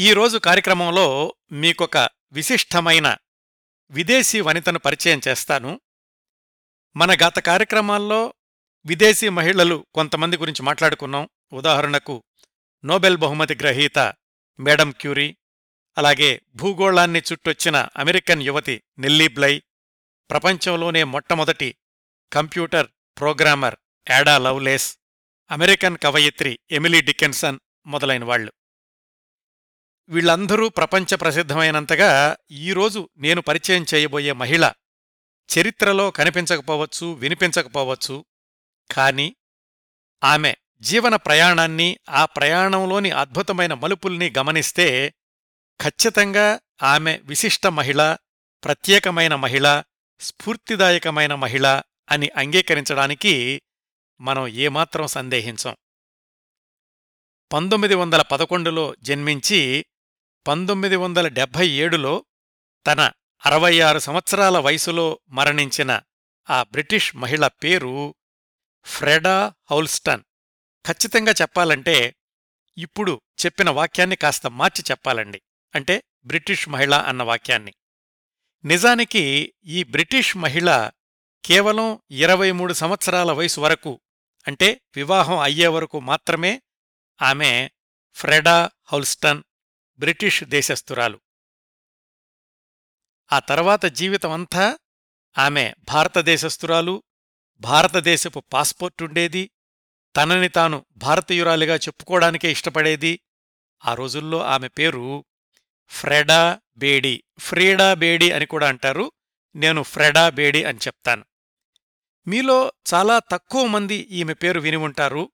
ఈరోజు కార్యక్రమంలో మీకొక విశిష్టమైన విదేశీ వనితను పరిచయం చేస్తాను. మన గత కార్యక్రమాల్లో విదేశీ మహిళలు కొంతమంది గురించి మాట్లాడుకున్నాం. ఉదాహరణకు నోబెల్ బహుమతి గ్రహీత మేడం క్యూరీ అలాగే భూగోళాన్ని చుట్టొచ్చిన అమెరికన్ యువతి నెల్లీ బ్లై ప్రపంచంలోనే మొట్టమొదటి computer programmer Ada Lovelace American కవయిత్రి Emily Dickinson మొదలైన వాళ్ళు. వీళ్ళందరూ ప్రపంచ ప్రసిద్ధమైనంతగా ఈరోజు నేను పరిచయం చేయబోయే మహిళ చరిత్రలో కనిపించకపోవచ్చు వినిపించకపోవచ్చు. కాని ఆమె జీవన ప్రయాణాన్ని ఆ ప్రయాణంలోని అద్భుతమైన మలుపుల్ని గమనిస్తే ఖచ్చితంగా ఆమె విశిష్ట మహిళ ప్రత్యేకమైన మహిళ స్ఫూర్తిదాయకమైన మహిళ అని అంగీకరించడానికి మనం ఏమాత్రం సందేహించం. పంతొమ్మిది వందల పదకొండులో జన్మించి పంతొమ్మిది వందల డెబ్భై ఏడులో తన అరవై ఆరు సంవత్సరాల వయసులో మరణించిన ఆ బ్రిటిష్ మహిళ పేరు ఫ్రెడా హౌల్స్టన్. ఖచ్చితంగా చెప్పాలంటే ఇప్పుడు చెప్పిన వాక్యాన్ని కాస్త మార్చి చెప్పాలండి. అంటే బ్రిటిష్ మహిళ అన్న వాక్యాన్ని. నిజానికి ఈ బ్రిటిష్ మహిళ కేవలం ఇరవై మూడు సంవత్సరాల వయసు వరకు అంటే వివాహం అయ్యే వరకు మాత్రమే ఆమె ఫ్రెడా హౌల్స్టన్ బ్రిటిష్ దేశస్థురాలు. ఆ తర్వాత జీవితమంతా ఆమె భారతదేశస్థురాలు భారతదేశపు పాస్పోర్టుండేది తనని తాను భారతీయురాలిగా చెప్పుకోవడానికే ఇష్టపడేది. ఆ రోజుల్లో ఆమె పేరు ఫ్రెడా బేడీ ఫ్రీడా బేడీ అని కూడా అంటారు. నేను ఫ్రెడా బేడీ అని చెప్తాను. మీలో చాలా తక్కువ మంది ఈమె పేరు విని ఉంటారు.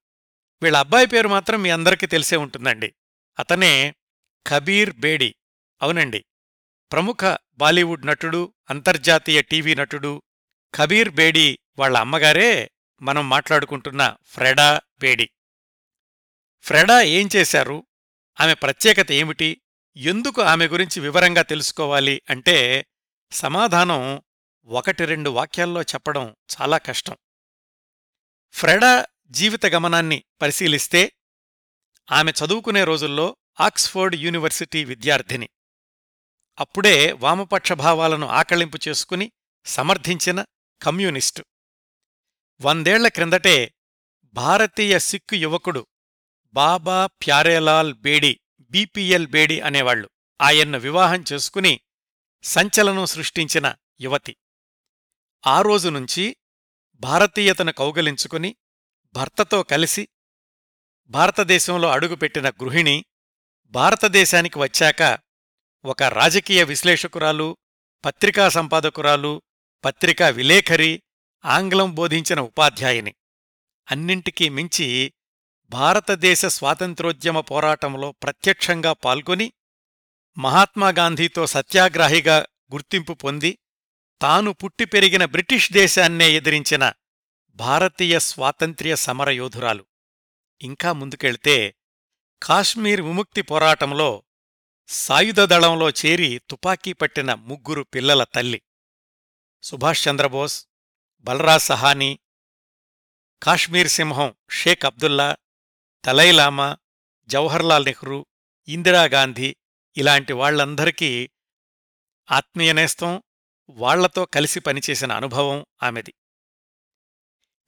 వీళ్ళ అబ్బాయి పేరు మాత్రం మీ అందరికీ తెలిసే ఉంటుందండి. అతనే కబీర్ బేడీ. అవునండి. ప్రముఖ బాలీవుడ్ నటుడు అంతర్జాతీయ టీవీ నటుడు కబీర్ బేడీ వాళ్ళ అమ్మగారే మనం మాట్లాడుకుంటున్న ఫ్రెడా బేడి. ఫ్రెడా ఏం చేశారు? ఆమె ప్రత్యేకత ఏమిటి? ఎందుకు ఆమె గురించి వివరంగా తెలుసుకోవాలి అంటే సమాధానం ఒకటి రెండు వాక్యాల్లో చెప్పడం చాలా కష్టం. ఫ్రెడా జీవిత గమనాన్ని పరిశీలిస్తే ఆమె చదువుకునే రోజుల్లో ఆక్స్ఫోర్డ్ యూనివర్సిటీ విద్యార్థిని. అప్పుడే వామపక్ష భావాలను ఆకళింపు చేసుకుని సమర్థించిన కమ్యూనిస్టు. వందేళ్ళ క్రిందటే భారతీయ సిక్కు యువకుడు బాబా ప్యారేలాల్ బేడి బీపీఎల్ బేడి అనేవాళ్ళు ఆయన్ను వివాహం చేసుకుని సంచలనం సృష్టించిన యువతి. ఆ రోజు నుంచి భారతీయతను కౌగలించుకుని భర్తతో కలిసి భారతదేశంలో అడుగుపెట్టిన గృహిణి భారతదేశానికి వచ్చాక ఒక రాజకీయ విశ్లేషకురాలు పత్రికా సంపాదకురాలు పత్రికా విలేఖరి ఆంగ్లం బోధించిన ఉపాధ్యాయిని. అన్నింటికీ మించి భారతదేశ స్వాతంత్రోద్యమ పోరాటంలో ప్రత్యక్షంగా పాల్గొని మహాత్మాగాంధీతో సత్యాగ్రాహిగా గుర్తింపు పొంది తాను పుట్టి పెరిగిన బ్రిటిష్ దేశాన్నే ఎదిరించిన భారతీయ స్వాతంత్ర్య సమరయోధురాలు. ఇంకా ముందుకెళ్తే కాశ్మీర్ విముక్తి పోరాటంలో సాయుధ దళంలో చేరి తుపాకీ పట్టిన ముగ్గురు పిల్లల తల్లి. సుభాష్ చంద్రబోస్ బలరాజ్ సహానీ కాశ్మీర్ సింహం షేక్ అబ్దుల్లా తలైలామా జవహర్లాల్ నెహ్రూ ఇందిరాగాంధీ ఇలాంటి వాళ్ళందరికీ ఆత్మీయనేస్తం వాళ్ళతో కలిసి పనిచేసిన అనుభవం ఆమెది.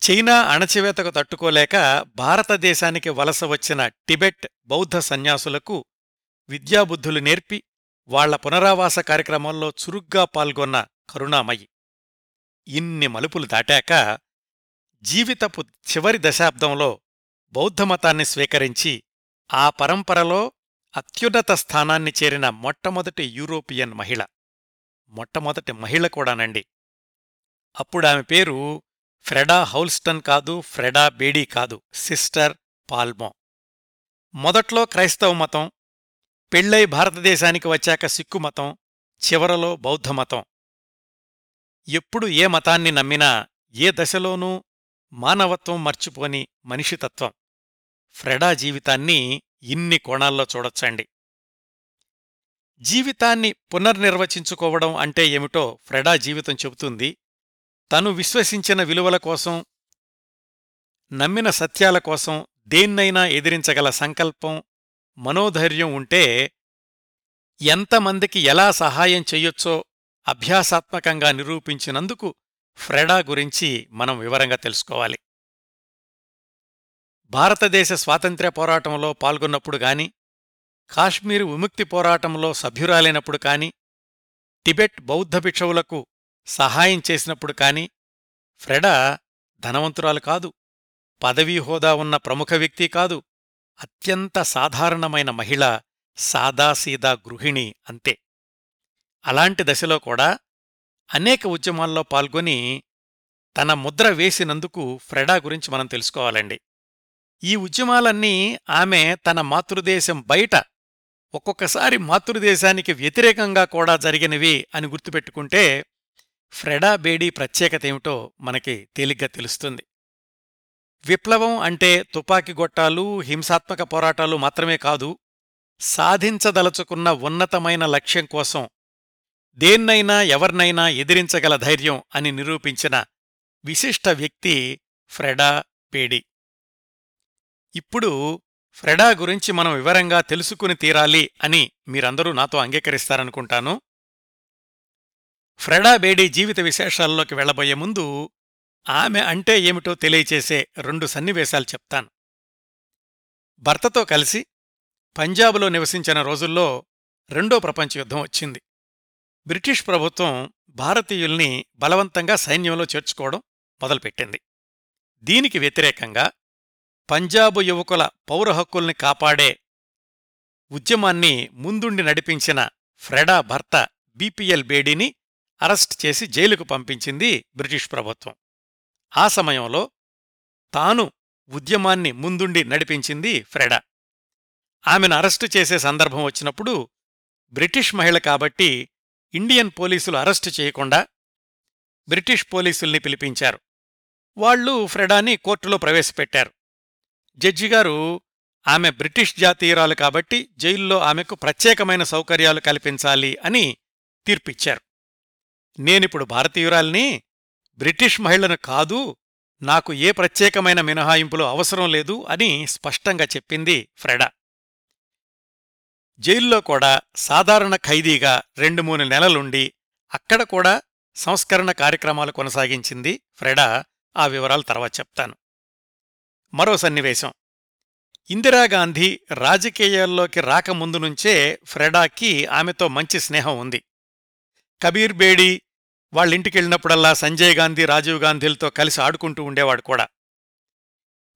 చైనా అణచివేతకు తట్టుకోలేక భారతదేశానికి వలస వచ్చిన టిబెట్ బౌద్ధ సన్యాసులకు విద్యాబుద్ధులు నేర్పి వాళ్ళ పునరావాస కార్యక్రమంలో చురుగ్గా పాల్గొన్న కరుణామయి. ఇన్ని మలుపులు దాటాక జీవితపు చివరి దశాబ్దంలో బౌద్ధమతాన్ని స్వీకరించి ఆ పరంపరలో అత్యున్నత స్థానాన్ని చేరిన మొట్టమొదటి యూరోపియన్ మహిళ. మొట్టమొదటి మహిళ కూడానండి. అప్పుడామె పేరు ఫ్రెడా హౌల్స్టన్ కాదు ఫ్రెడా బేడీ కాదు సిస్టర్ పాల్మో. మొదట్లో క్రైస్తవ మతం పెళ్ళై భారతదేశానికి వచ్చాక సిక్కు మతం చివరలో బౌద్ధమతం ఎప్పుడు ఏ మతాన్ని నమ్మినా ఏ దశలోనూ మానవత్వం మర్చిపోని మనిషితత్వం ఫ్రెడా జీవితాన్ని ఇన్ని కోణాల్లో చూడొచ్చండి. జీవితాన్ని పునర్నిర్వచించుకోవడం అంటే ఏమిటో ఫ్రెడా జీవితం చెబుతుంది. తను విశ్వసించిన విలువల కోసం నమ్మిన సత్యాల కోసం దేన్నైనా ఎదిరించగల సంకల్పం మనోధైర్యం ఉంటే ఎంతమందికి ఎలా సహాయం చెయ్యొచ్చో అభ్యాసాత్మకంగా నిరూపించినందుకు ఫ్రెడా గురించి మనం వివరంగా తెలుసుకోవాలి. భారతదేశ స్వాతంత్ర్య పోరాటంలో పాల్గొన్నప్పుడు గాని కాశ్మీరు విముక్తి పోరాటంలో సభ్యురాలైనప్పుడు కాని టిబెట్ బౌద్ధ భిక్షవులకు సహాయం చేసినప్పుడు కాని ఫ్రెడా ధనవంతురాలు కాదు పదవీ హోదా ఉన్న ప్రముఖ వ్యక్తి కాదు అత్యంత సాధారణమైన మహిళ సాదాసీదా గృహిణి అంతే. అలాంటి దశలో కూడా అనేక ఉద్యమాల్లో పాల్గొని తన ముద్ర వేసినందుకు ఫ్రెడా గురించి మనం తెలుసుకోవాలండి. ఈ ఉద్యమాలన్నీ ఆమె తన మాతృదేశం బయట ఒక్కొక్కసారి మాతృదేశానికి వ్యతిరేకంగా కూడా జరిగినవి అని గుర్తుపెట్టుకుంటే ఫ్రెడా బేడీ ప్రత్యేకత ఏమిటో మనకి తేలిగ్గా తెలుస్తుంది. విప్లవం అంటే తుపాకీ గొట్టాలు హింసాత్మక పోరాటాలు మాత్రమే కాదు సాధించదలుచుకున్న ఉన్నతమైన లక్ష్యం కోసం దేన్నైనా ఎవర్నైనా ఎదిరించగల ధైర్యం అని నిరూపించిన విశిష్ట వ్యక్తి ఫ్రెడా పేడి ఇప్పుడు ఫ్రెడా గురించి మనం వివరంగా తెలుసుకుని తీరాలి అని మీరందరూ నాతో అంగీకరిస్తారనుకుంటాను. ఫ్రెడా బేడీ జీవిత విశేషాల్లోకి వెళ్ళబోయే ముందు ఆమె అంటే ఏమిటో తెలియచేసే రెండు సన్నివేశాలు చెప్తాను. భర్తతో కలిసి పంజాబులో నివసించిన రోజుల్లో రెండో ప్రపంచ యుద్ధం వచ్చింది. బ్రిటిష్ ప్రభుత్వం భారతీయుల్ని బలవంతంగా సైన్యంలో చేర్చుకోవడం మొదలుపెట్టింది. దీనికి వ్యతిరేకంగా పంజాబు యువకుల పౌర హక్కుల్ని కాపాడే ఉద్యమాన్ని ముందుండి నడిపించిన ఫ్రెడా భర్త బీపీఎల్ బేడీని అరెస్ట్ చేసి జైలుకు పంపించింది బ్రిటిష్ ప్రభుత్వం. ఆ సమయంలో తాను ఉద్యమాన్ని ముందుండి నడిపించింది ఫ్రెడా. ఆమెను అరెస్టు చేసే సందర్భం వచ్చినప్పుడు బ్రిటిష్ మహిళ కాబట్టి ఇండియన్ పోలీసులు అరెస్టు చేయకుండా బ్రిటిష్ పోలీసుల్ని పిలిపించారు. వాళ్ళు ఫ్రెడాని కోర్టులో ప్రవేశపెట్టారు. జడ్జిగారు ఆమె బ్రిటిష్ జాతీయురాలు కాబట్టి జైల్లో ఆమెకు ప్రత్యేకమైన సౌకర్యాలు కల్పించాలి అని తీర్పిచ్చారు. నేనిప్పుడు భారతీయురాల్ని బ్రిటిష్ మహిళను కాదు నాకు ఏ ప్రత్యేకమైన మినహాయింపులు అవసరం లేదు అని స్పష్టంగా చెప్పింది ఫ్రెడా. జైల్లో కూడా సాధారణ ఖైదీగా రెండు మూడు నెలలుండి అక్కడ కూడా సంస్కరణ కార్యక్రమాలు కొనసాగించింది ఫ్రెడా. ఆ వివరాలు తర్వాత చెప్తాను. మరో సన్నివేశం. ఇందిరాగాంధీ రాజకీయాల్లోకి రాకముందు నుంచే ఫ్రెడాకి ఆమెతో మంచి స్నేహం ఉంది. కబీర్ బేడీ వాళ్ళింటికెళ్ళినప్పుడల్లా సంజయ్ గాంధీ రాజీవ్ గాంధీలతో కలిసి ఆడుకుంటూ ఉండేవాడు కూడా.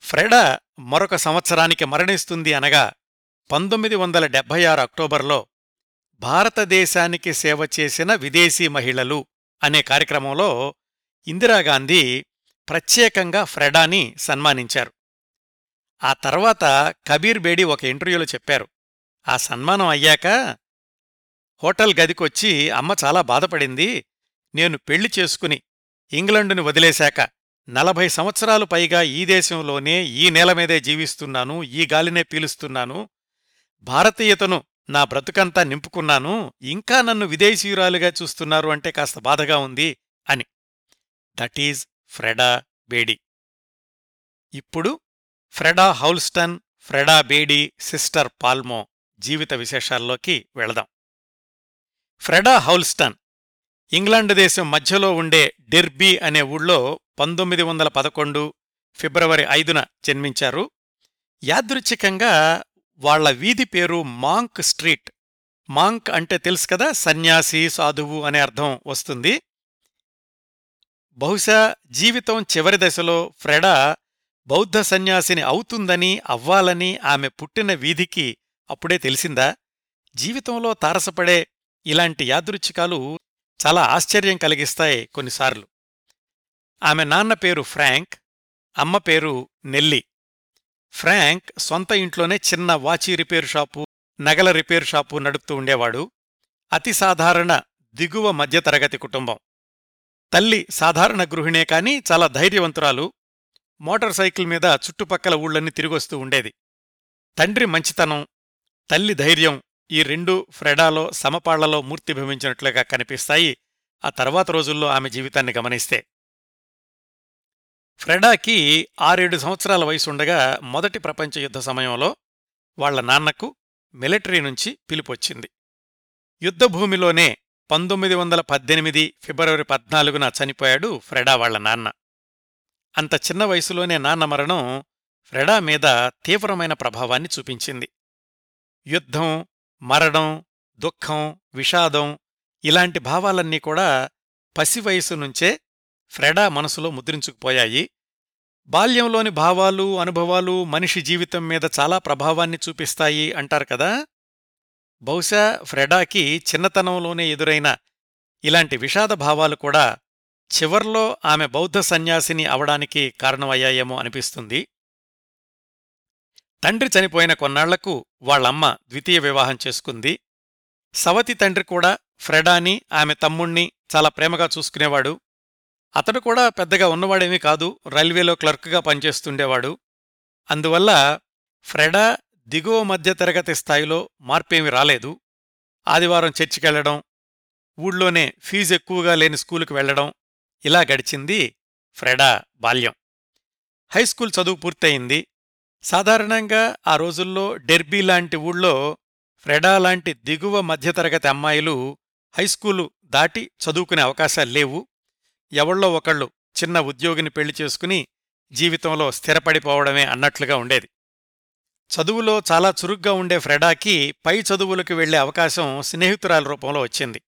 ఫ్రెడా మరొక సంవత్సరానికి మరణిస్తుంది అనగా పంతొమ్మిది వందల డెబ్బై ఆరు అక్టోబర్లో భారతదేశానికి సేవ చేసిన విదేశీ మహిళలు అనే కార్యక్రమంలో ఇందిరాగాంధీ ప్రత్యేకంగా ఫ్రెడాని సన్మానించారు. ఆ తర్వాత కబీర్ బేడి ఒక ఇంటర్వ్యూలో చెప్పారు. ఆ సన్మానం అయ్యాక హోటల్ గదికొచ్చి అమ్మ చాలా బాధపడింది నేను పెళ్ళి చేసుకుని ఇంగ్లండుని వదిలేశాక నలభై సంవత్సరాలు పైగా ఈ దేశంలోనే ఈ నేల మీదే జీవిస్తున్నాను ఈ గాలినే పీలుస్తున్నాను భారతీయతను నా బ్రతుకంతా నింపుకున్నాను ఇంకా నన్ను విదేశీయురాలుగా చూస్తున్నారు అంటే కాస్త బాధగా ఉంది అని. That is Freda Bedi. ఇప్పుడు Freda Houlston Freda Bedi sister Palmo జీవిత విశేషాల్లోకి వెళదాం. ఫ్రెడా హౌల్స్టన్ ఇంగ్లాండ్ దేశం మధ్యలో ఉండే డెర్బీ అనే ఊళ్ళో పంతొమ్మిది వందల పదకొండు ఫిబ్రవరి ఐదున జన్మించారు. యాదృచ్ఛికంగా వాళ్ళ వీధి పేరు మాంక్ స్ట్రీట్. మాంక్ అంటే తెలుసు కదా సన్యాసి సాధువు అనే అర్థం వస్తుంది. బహుశా జీవితం చివరి దశలో ఫ్రెడా బౌద్ధ సన్యాసిని అవుతుందని అవ్వాలని ఆమె పుట్టిన వీధికి అప్పుడే తెలిసిందా? జీవితంలో తారసపడే ఇలాంటి యాదృచ్ఛికాలు చాలా ఆశ్చర్యం కలిగిస్తాయి కొన్నిసార్లు. ఆమె నాన్న పేరు ఫ్రాంక్ అమ్మ పేరు నెల్లి. ఫ్రాంక్ సొంత ఇంట్లోనే చిన్న వాచీ రిపేరు షాపు నగల రిపేరు షాపు నడుపుతూ ఉండేవాడు. అతి సాధారణ దిగువ మధ్యతరగతి కుటుంబం. తల్లి సాధారణ గృహిణే కాని చాలా ధైర్యవంతురాలు. మోటార్ సైకిల్ మీద చుట్టుపక్కల ఊళ్ళన్నీ తిరిగొస్తూ ఉండేది. తండ్రి మంచితనం తల్లి ధైర్యం ఈ రెండు ఫ్రెడాలో సమపాళ్ళలో మూర్తిభవించినట్లుగా కనిపిస్తాయి. ఆ తర్వాత రోజుల్లో ఆమె జీవితాన్ని గమనిస్తే. ఫ్రెడాకి ఆరేడు సంవత్సరాల వయసుండగా మొదటి ప్రపంచ యుద్ధ సమయంలో వాళ్ళ నాన్నకు మిలిటరీ నుంచి పిలుపొచ్చింది. యుద్ధభూమిలోనే పంతొమ్మిది వందల పద్దెనిమిది ఫిబ్రవరి పద్నాలుగున చనిపోయాడు ఫ్రెడా వాళ్ళ నాన్న. అంత చిన్న వయసులోనే నాన్న మరణం ఫ్రెడా మీద తీవ్రమైన ప్రభావాన్ని చూపించింది. యుద్ధం మరణం దుఃఖం విషాదం ఇలాంటి భావాలన్నీ కూడా పసివయసు నుంచే ఫ్రెడా మనసులో ముద్రించుకుపోయాయి. బాల్యంలోని భావాలు అనుభవాలు మనిషి జీవితం మీద చాలా ప్రభావాన్ని చూపిస్తాయి అంటారు కదా! బహుశా ఫ్రెడాకి చిన్నతనంలోనే ఎదురైన ఇలాంటి విషాద భావాలు కూడా చివర్లో ఆమె బౌద్ధ సన్యాసిని అవడానికి కారణమయ్యాయేమో అనిపిస్తుంది. తండ్రి చనిపోయిన కొన్నాళ్ళకు వాళ్ళమ్మ ద్వితీయ వివాహం చేసుకుంది. సవతి తండ్రి కూడా ఫ్రెడాని ఆమె తమ్ముణ్ణి చాలా ప్రేమగా చూసుకునేవాడు. అతడు కూడా పెద్దగా ఉన్నవాడేమీ కాదు రైల్వేలో క్లర్క్గా పనిచేస్తుండేవాడు. అందువల్ల ఫ్రెడా దిగువ మధ్యతరగతి స్థాయిలో మార్పేమీ రాలేదు. ఆదివారం చర్చికెళ్ళడం ఊళ్ళోనే ఫీజు ఎక్కువగా లేని స్కూలుకు వెళ్ళడం ఇలా గడిచింది ఫ్రెడా బాల్యం. హైస్కూల్ చదువు పూర్తయింది. సాధారణంగా ఆ రోజుల్లో డెర్బీ లాంటి ఊళ్ళో ఫ్రెడా లాంటి దిగువ మధ్యతరగతి అమ్మాయిలు హైస్కూలు దాటి చదువుకునే అవకాశాలు లేవు. ఎవళ్ళో ఒకళ్ళు చిన్న ఉద్యోగిని పెళ్ళి చేసుకుని జీవితంలో స్థిరపడిపోవడమే అన్నట్లుగా ఉండేది. చదువులో చాలా చురుగ్గా ఉండే ఫ్రెడాకి పై చదువులకు వెళ్ళే అవకాశం స్నేహితురాల రూపంలో వచ్చింది.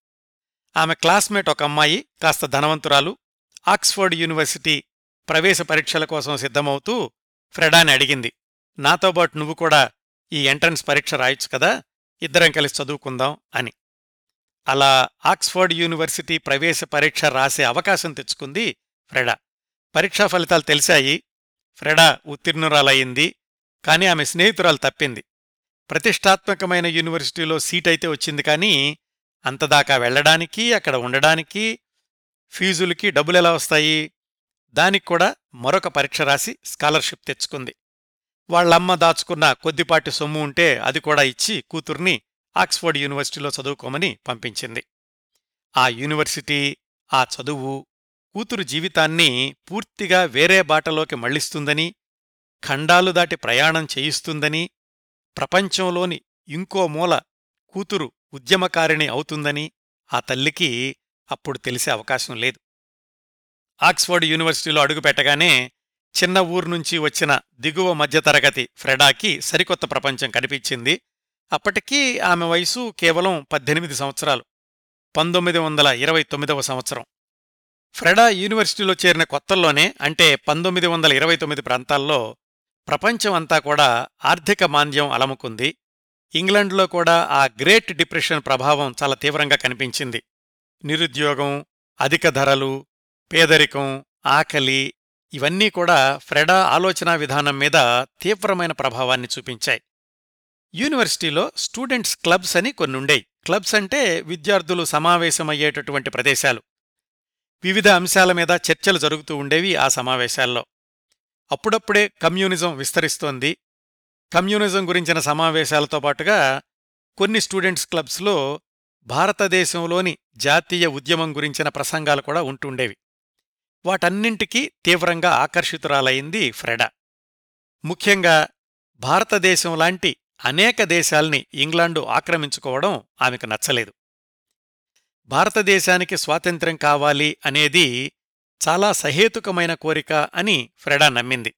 ఆమె క్లాస్మేట్ ఒక అమ్మాయి కాస్త ధనవంతురాలు ఆక్స్ఫర్డ్ యూనివర్సిటీ ప్రవేశ పరీక్షల కోసం సిద్ధమవుతూ ఫ్రెడాని అడిగింది. నాతోబాటు నువ్వు కూడా ఈ ఎంట్రన్స్ పరీక్ష రాయొచ్చు కదా ఇద్దరం కలిసి చదువుకుందాం అని. అలా ఆక్స్ఫర్డ్ యూనివర్సిటీ ప్రవేశ పరీక్ష రాసే అవకాశం తెచ్చుకుంది ఫ్రెడా. పరీక్షా ఫలితాలు తెలిసాయి. ఫ్రెడా ఉత్తీర్ణురాలయ్యింది. కాని ఆమె స్నేహితురాలు తప్పింది. ప్రతిష్టాత్మకమైన యూనివర్సిటీలో సీటైతే వచ్చింది కానీ అంతదాకా వెళ్ళడానికి అక్కడ ఉండడానికి ఫీజులకి డబ్బులెలా వస్తాయి? దానికి కూడా మరొక పరీక్ష రాసి స్కాలర్షిప్ తెచ్చుకుంది. వాళ్ళమ్మ దాచుకున్న కొద్దిపాటి సొమ్ము ఉంటే అది కూడా ఇచ్చి కూతుర్ని ఆక్స్ఫర్డ్ యూనివర్సిటీలో చదువుకోమని పంపించింది. ఆ యూనివర్సిటీ ఆ చదువు కూతురు జీవితాన్ని పూర్తిగా వేరే బాటలోకి మళ్ళిస్తుందని ఖండాలు దాటి ప్రయాణం చేయిస్తుందని ప్రపంచంలోని ఇంకో మూల కూతురు ఉద్యమకారిణి అవుతుందని ఆ తల్లికి అప్పుడు తెలిసే అవకాశం లేదు. ఆక్స్ఫర్డ్ యూనివర్సిటీలో అడుగుపెట్టగానే చిన్న ఊర్నుంచి వచ్చిన దిగువ మధ్యతరగతి ఫ్రెడాకి సరికొత్త ప్రపంచం కనిపించింది. అప్పటికీ ఆమె వయసు కేవలం పద్దెనిమిది సంవత్సరాలు. పంతొమ్మిది వందల ఇరవై తొమ్మిదవ సంవత్సరం. ఫ్రెడా యూనివర్సిటీలో చేరిన కొత్తల్లోనే అంటే పంతొమ్మిది వందల ఇరవై తొమ్మిది ప్రాంతాల్లో ప్రపంచం అంతా కూడా ఆర్థిక మాంద్యం అలముకుంది. ఇంగ్లండ్లో కూడా ఆ గ్రేట్ డిప్రెషన్ ప్రభావం చాలా తీవ్రంగా కనిపించింది. నిరుద్యోగం అధిక ధరలు పేదరికం ఆకలి ఇవన్నీ కూడా ఫ్రెడా ఆలోచనా విధానం మీద తీవ్రమైన ప్రభావాన్ని చూపించాయి. యూనివర్సిటీలో స్టూడెంట్స్ క్లబ్స్ అని కొన్నుండేయి. క్లబ్స్ అంటే విద్యార్థులు సమావేశమయ్యేటటువంటి ప్రదేశాలు. వివిధ అంశాల మీద చర్చలు జరుగుతూ ఉండేవి ఆ సమావేశాల్లో. అప్పుడప్పుడే కమ్యూనిజం విస్తరిస్తోంది. కమ్యూనిజం గురించిన సమావేశాలతో పాటుగా కొన్ని స్టూడెంట్స్ క్లబ్స్లో భారతదేశంలోని జాతీయ ఉద్యమం గురించిన ప్రసంగాలు కూడా ఉంటుండేవి. వాటన్నింటికీ తీవ్రంగా ఆకర్షితురాలైంది ఫ్రెడా. ముఖ్యంగా భారతదేశం లాంటి అనేక దేశాల్ని ఇంగ్లాండు ఆక్రమించుకోవడం ఆమెకు నచ్చలేదు. భారతదేశానికి స్వాతంత్ర్యం కావాలి అనేది చాలా సహేతుకమైన కోరిక అని ఫ్రెడా నమ్మింది.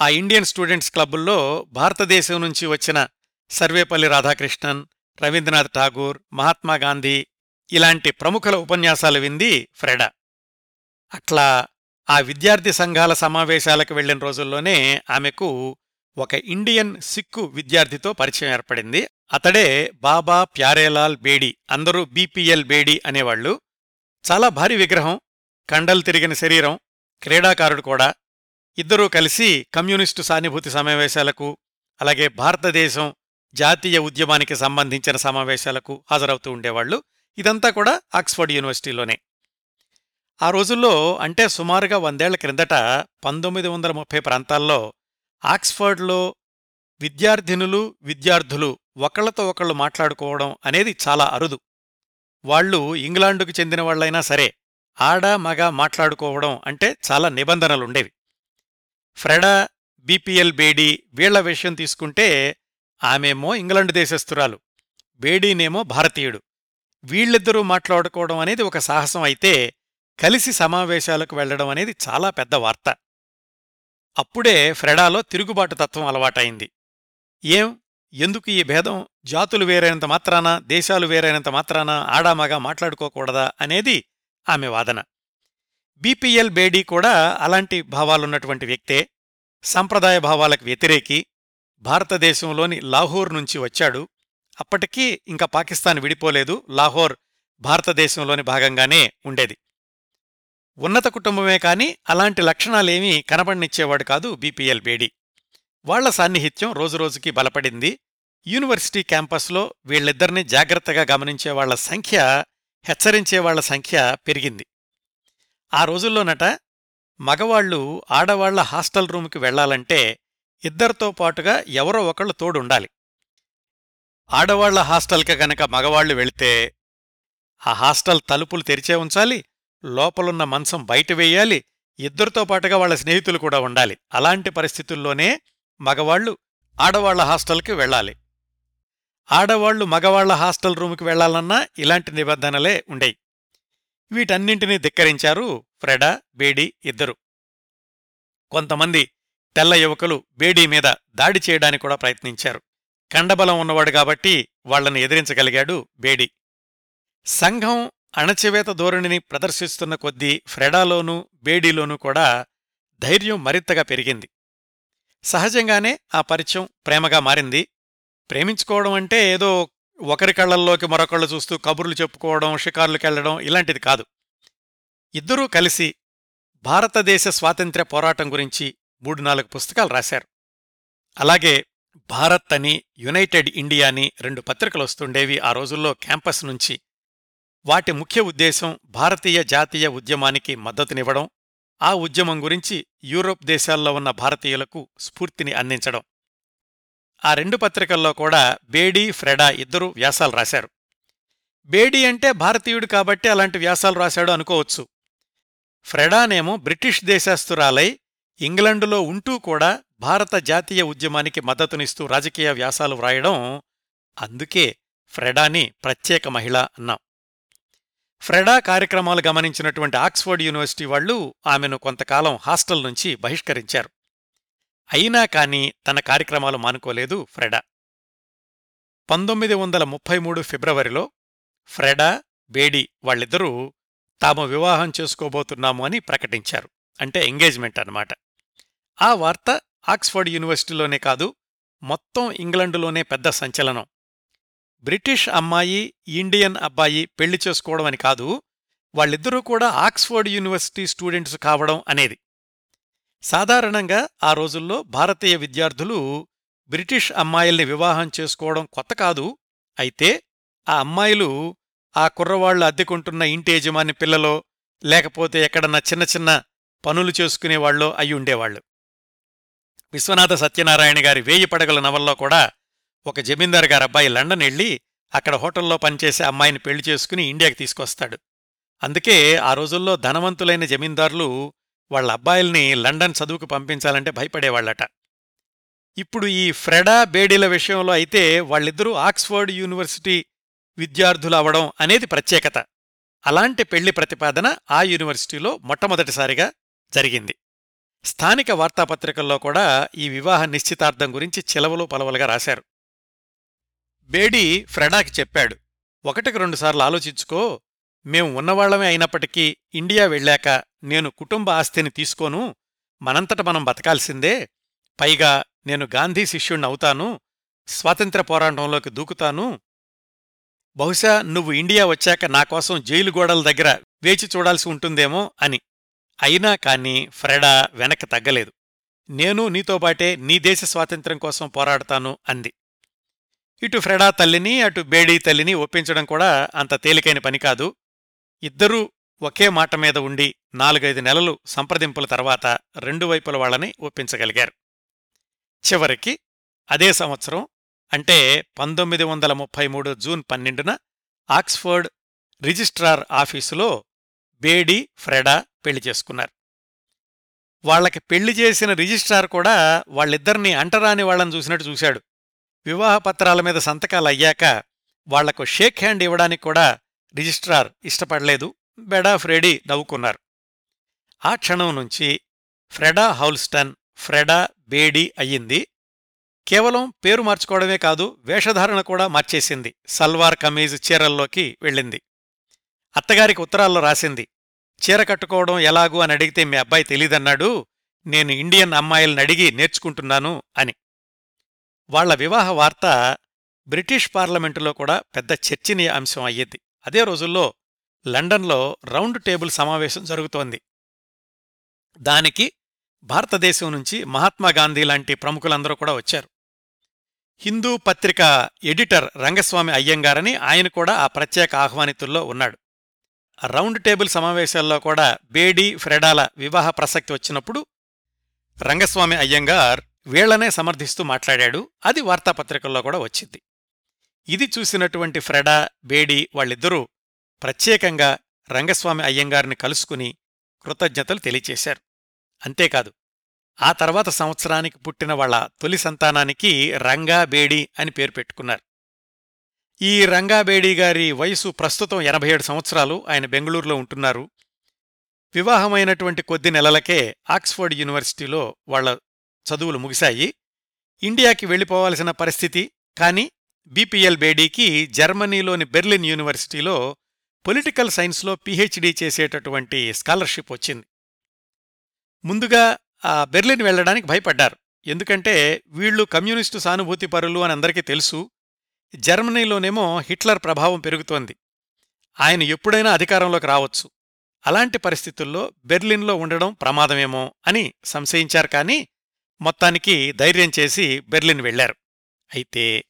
ఆ ఇండియన్ స్టూడెంట్స్ క్లబ్బుల్లో భారతదేశం నుంచి వచ్చిన సర్వేపల్లి రాధాకృష్ణన్ రవీంద్రనాథ్ ఠాగూర్ మహాత్మాగాంధీ ఇలాంటి ప్రముఖుల ఉపన్యాసాలు వింది ఫ్రెడా. అట్లా ఆ విద్యార్థి సంఘాల సమావేశాలకు వెళ్ళిన రోజుల్లోనే ఆమెకు ఒక ఇండియన్ సిక్కు విద్యార్థితో పరిచయం ఏర్పడింది. అతడే బాబా ప్యారేలాల్ బేడి అందరూ బీపీఎల్ బేడి అనేవాళ్ళు చాలా భారీ విగ్రహం కండలు తిరిగిన శరీరం క్రీడాకారుడు కూడా. ఇద్దరూ కలిసి కమ్యూనిస్టు సానుభూతి సమావేశాలకు అలాగే భారతదేశం జాతీయ ఉద్యమానికి సంబంధించిన సమావేశాలకు హాజరవుతూ ఉండేవాళ్ళు ఇదంతా కూడా ఆక్స్ఫర్డ్ యూనివర్సిటీలోనే. ఆ రోజుల్లో అంటే సుమారుగా వందేళ్ళ క్రిందట పంతొమ్మిది వందల ముప్పై ప్రాంతాల్లో ఆక్స్ఫర్డ్లో విద్యార్థినులు విద్యార్థులు ఒకళ్ళతో ఒకళ్ళు మాట్లాడుకోవడం అనేది చాలా అరుదు. వాళ్ళు ఇంగ్లాండుకు చెందిన వాళ్ళైనా సరే ఆడ మగ మాట్లాడుకోవడం అంటే చాలా నిబంధనలుండేవి ఫ్రెడా బీపీఎల్ బేడీ వీళ్ళ విషయం తీసుకుంటే ఆమెమో ఇంగ్లాండ్ దేశస్థురాలు బేడీనేమో భారతీయుడు. వీళ్ళిద్దరూ మాట్లాడుకోవడం అనేది ఒక సాహసం అయితే కలిసి సమావేశాలకు వెళ్ళడం అనేది చాలా పెద్ద వార్త. అప్పుడే ఫ్రెడాలో తిరుగుబాటు తత్వం అలవాటైంది. ఏం? ఎందుకు ఈ భేదం? జాతులు వేరైనంత మాత్రాన? దేశాలు వేరైనంత మాత్రాన? ఆడామగా మాట్లాడుకోకూడదా? అనేది ఆమె వాదన. బీపీఎల్ బేడీ కూడా అలాంటి భావాలున్నటువంటి వ్యక్తే. సంప్రదాయ భావాలకు వ్యతిరేకి. భారతదేశంలోని లాహోర్ నుంచి వచ్చాడు. అప్పటికీ ఇంకా పాకిస్తాన్ విడిపోలేదు. లాహోర్ భారతదేశంలోని భాగంగానే ఉండేది. ఉన్నత కుటుంబమే కాని అలాంటి లక్షణాలేమీ కనబడినిచ్చేవాడు కాదు బీపీఎల్ బేడీ. వాళ్ళ సాన్నిహిత్యం రోజురోజుకి బలపడింది. యూనివర్సిటీ క్యాంపస్లో వీళ్ళిద్దరినీ జాగ్రత్తగా గమనించేవాళ్ళ సంఖ్య హెచ్చరించేవాళ్ళ సంఖ్య పెరిగింది. ఆ రోజుల్లోనట మగవాళ్ళు ఆడవాళ్ళ హాస్టల్ రూముకి వెళ్ళాలంటే ఇద్దరితో పాటుగా ఎవరో ఒకళ్ళు తోడుండాలి. ఆడవాళ్ళ హాస్టల్కి గనక మగవాళ్ళు వెళితే ఆ హాస్టల్ తలుపులు తెరిచే ఉంచాలి లోపలున్న మంచం బయట వేయాలి ఇద్దరితో పాటుగా వాళ్ళ స్నేహితులు కూడా ఉండాలి. అలాంటి పరిస్థితుల్లోనే మగవాళ్ళు ఆడవాళ్ళ హాస్టల్కి వెళ్ళాలి. ఆడవాళ్ళు మగవాళ్ళ హాస్టల్ రూముకి వెళ్ళాలన్నా ఇలాంటి నిబంధనలే ఉండేయి. వీటన్నింటినీ ధిక్కరించారు ఫ్రెడా బేడీ ఇద్దరు. కొంతమంది తెల్ల యువకులు బేడీ మీద దాడి చేయడానికి కూడా ప్రయత్నించారు. కండబలం ఉన్నవాడు కాబట్టి వాళ్ళను ఎదిరించగలిగాడు బేడీ. సంఘం అణచివేత ధోరణిని ప్రదర్శిస్తున్న కొద్దీ ఫ్రెడాలోనూ బేడీలోనూ కూడా ధైర్యం మరింతగా పెరిగింది. సహజంగానే ఆ పరిచయం ప్రేమగా మారింది. ప్రేమించుకోవడం అంటే ఏదో ఒకరి కళ్ళల్లోకి మరొకళ్ళు చూస్తూ కబుర్లు చెప్పుకోవడం షికారులకెళ్ళడం ఇలాంటిది కాదు. ఇద్దరూ కలిసి భారతదేశ స్వాతంత్ర్య పోరాటం గురించి మూడు నాలుగు పుస్తకాలు రాశారు. అలాగే భారత్ అని యునైటెడ్ ఇండియా అని రెండు పత్రికలు వస్తుండేవి ఆ రోజుల్లో క్యాంపస్ నుంచి వాటి ముఖ్య ఉద్దేశం భారతీయ జాతీయ ఉద్యమానికి మద్దతునివ్వడం ఆ ఉద్యమం గురించి యూరోప్ దేశాల్లో ఉన్న భారతీయులకు స్ఫూర్తిని అందించడం. ఆ రెండు పత్రికల్లో కూడా బేడీ ఫ్రెడా ఇద్దరూ వ్యాసాలు రాశారు. బేడీ అంటే భారతీయుడు కాబట్టి అలాంటి వ్యాసాలు రాశాడు అనుకోవచ్చు. ఫ్రెడానేమో బ్రిటిష్ దేశస్థురాలై ఇంగ్లండులో ఉంటూ కూడా భారత జాతీయ ఉద్యమానికి మద్దతునిస్తూ రాజకీయ వ్యాసాలు వ్రాయడం అందుకే ఫ్రెడాని ప్రత్యేక మహిళ అన్నాం. ఫ్రెడా కార్యక్రమాలు గమనించినటువంటి ఆక్స్ఫర్డ్ యూనివర్సిటీ వాళ్ళు ఆమెను కొంతకాలం హాస్టల్ నుంచి బహిష్కరించారు. అయినా కాని తన కార్యక్రమాలు మానుకోలేదు ఫ్రెడా. పంతొమ్మిది వందల ముప్పై మూడు ఫిబ్రవరిలో ఫ్రెడా బేడీ వాళ్ళిద్దరూ తాము వివాహం చేసుకోబోతున్నాము అని ప్రకటించారు. అంటే ఎంగేజ్మెంట్ అన్నమాట. ఆ వార్త ఆక్స్ఫర్డ్ యూనివర్సిటీలోనే కాదు మొత్తం ఇంగ్లండులోనే పెద్ద సంచలనం. బ్రిటిష్ అమ్మాయి ఇండియన్ అబ్బాయి పెళ్ళి చేసుకోవడం అని కాదు వాళ్ళిద్దరూ కూడా ఆక్స్ఫర్డ్ యూనివర్సిటీ స్టూడెంట్స్ కావడం అనేది. సాధారణంగా ఆ రోజుల్లో భారతీయ విద్యార్థులు బ్రిటిష్ అమ్మాయిల్ని వివాహం చేసుకోవడం కొత్త కాదు. అయితే ఆ అమ్మాయిలు ఆ కుర్రవాళ్ళు అద్దెకుంటున్న ఇంటి యజమాని పిల్లలో లేకపోతే ఎక్కడన్నా చిన్న చిన్న పనులు చేసుకునేవాళ్ళో అయి ఉండేవాళ్ళు విశ్వనాథ సత్యనారాయణ గారి వేయి పడగల నవల్లో కూడా ఒక జమీందారు గారు అబ్బాయి లండన్ వెళ్ళి అక్కడ హోటల్లో పనిచేసే అమ్మాయిని పెళ్ళి చేసుకుని ఇండియాకి తీసుకొస్తాడు. అందుకే ఆ రోజుల్లో ధనవంతులైన జమీందారులు వాళ్ళ అబ్బాయిల్ని లండన్ చదువుకు పంపించాలంటే భయపడేవాళ్ళట ఇప్పుడు ఈ ఫ్రెడా బేడీల విషయంలో అయితే వాళ్ళిద్దరూ ఆక్స్ఫర్డ్ యూనివర్సిటీ విద్యార్థులు అవడం అనేది ప్రత్యేకత. అలాంటి పెళ్ళి ప్రతిపాదన ఆ యూనివర్సిటీలో మొట్టమొదటిసారిగా జరిగింది. స్థానిక వార్తాపత్రికల్లో కూడా ఈ వివాహ నిశ్చితార్థం గురించి చిలవలు పలవలుగా రాశారు. బేడీ ఫ్రెడాకి చెప్పాడు. ఒకటికి రెండుసార్లు ఆలోచించుకో మేం ఉన్నవాళ్ళమే అయినప్పటికీ ఇండియా వెళ్ళాక నేను కుటుంబ ఆస్తిని తీసుకోను మనంతట మనం బతకాల్సిందే పైగా నేను గాంధీ శిష్యుణ్ణవుతాను స్వాతంత్ర పోరాటంలోకి దూకుతాను. బహుశా నువ్వు ఇండియా వచ్చాక నాకోసం జైలు గోడల దగ్గర వేచి చూడాల్సి ఉంటుందేమో అని. అయినా కాని ఫ్రెడా వెనక్కి తగ్గలేదు. నేను నీతోబాటే నీ దేశ స్వాతంత్ర్యం కోసం పోరాడతాను అంది. ఇటు ఫ్రెడా తల్లిని అటు బేడీ తల్లిని ఒప్పించడం కూడా అంత తేలికైన పని కాదు. ఇద్దరూ ఒకే మాట మీద ఉండి నాలుగైదు నెలలు సంప్రదింపుల తర్వాత రెండు వైపుల వాళ్ళని ఒప్పించగలిగారు. చివరికి అదే సంవత్సరం అంటే పంతొమ్మిది వందల ముప్పై మూడు జూన్ పన్నెండున ఆక్స్ఫర్డ్ రిజిస్ట్రార్ ఆఫీసులో బేడీ ఫ్రెడా పెళ్ళి చేసుకున్నారు. వాళ్ళకి పెళ్ళి చేసిన రిజిస్ట్రార్ కూడా వాళ్ళిద్దరినీ అంటరాని వాళ్ళని చూసినట్టు చూశాడు. వివాహ పత్రాల మీద సంతకాలు అయ్యాక వాళ్ళకు షేక్ హ్యాండ్ ఇవ్వడానికి కూడా రిజిస్ట్రార్ ఇష్టపడలేదు. బెడా ఫ్రెడీ నవ్వుకున్నారు. ఆ క్షణం నుంచి ఫ్రెడా హౌల్స్టన్ ఫ్రెడా బేడీ అయ్యింది. కేవలం పేరు మార్చుకోవడమే కాదు వేషధారణ కూడా మార్చేసింది. సల్వార్ కమీజ్ చీరల్లోకి వెళ్ళింది. అత్తగారికి ఉత్తరాల్లో రాసింది చీర కట్టుకోవడం ఎలాగూ అని అడిగితే మీ అబ్బాయి తెలీదన్నాడు నేను ఇండియన్ అమ్మాయిలను అడిగి నేర్చుకుంటున్నాను అని. వాళ్ళ వివాహ వార్త బ్రిటిష్ పార్లమెంటులో కూడా పెద్ద చర్చనీయ అంశం అయ్యేది. అదే రోజుల్లో లండన్లో రౌండ్ టేబుల్ సమావేశం జరుగుతోంది. దానికి భారతదేశం నుంచి మహాత్మాగాంధీ లాంటి ప్రముఖులందరూ కూడా వచ్చారు. హిందూ పత్రిక ఎడిటర్ రంగస్వామి అయ్యంగారని ఆయన కూడా ఆ ప్రత్యేక ఆహ్వానితుల్లో ఉన్నాడు. రౌండ్ టేబుల్ సమావేశాల్లో కూడా బేడీ ఫ్రెడాల వివాహ ప్రసక్తి వచ్చినప్పుడు రంగస్వామి అయ్యంగార్ వీళ్ళనే సమర్థిస్తూ మాట్లాడాడు. అది వార్తాపత్రికల్లో కూడా వచ్చింది. ఇది చూసినటువంటి ఫ్రెడా బేడీ వాళ్ళిద్దరూ ప్రత్యేకంగా రంగస్వామి అయ్యంగారిని కలుసుకుని కృతజ్ఞతలు తెలియచేశారు. అంతేకాదు ఆ తర్వాత సంవత్సరానికి పుట్టిన వాళ్ళ తొలి సంతానానికి రంగా బేడి అని పేరు పెట్టుకున్నారు. ఈ రంగాబేడి గారి వయసు ప్రస్తుతం ఎనభై ఏడు సంవత్సరాలు. ఆయన బెంగళూరులో ఉంటున్నారు. వివాహమైనటువంటి కొద్ది నెలలకే ఆక్స్ఫర్డ్ యూనివర్సిటీలో వాళ్ళ చదువులు ముగిశాయి. ఇండియాకి వెళ్ళిపోవాల్సిన పరిస్థితి కానీ బీపీఎల్ బేడీకి జర్మనీలోని బెర్లిన్ యూనివర్సిటీలో పొలిటికల్ సైన్స్లో పీహెచ్డీ చేసేటటువంటి స్కాలర్షిప్ వచ్చింది. ముందుగా ఆ బెర్లిన్ వెళ్ళడానికి భయపడ్డారు. ఎందుకంటే వీళ్ళు కమ్యూనిస్టు సానుభూతి పరులు అని అందరికీ తెలుసు. జర్మనీలోనేమో హిట్లర్ ప్రభావం పెరుగుతోంది. ఆయన ఎప్పుడైనా అధికారంలోకి రావచ్చు. అలాంటి పరిస్థితుల్లో బెర్లిన్లో ఉండడం ప్రమాదమేమో అని సంశయించారు కానీ మొత్తానికి ధైర్యం చేసి బెర్లిన్ వెళ్ళారు అయితే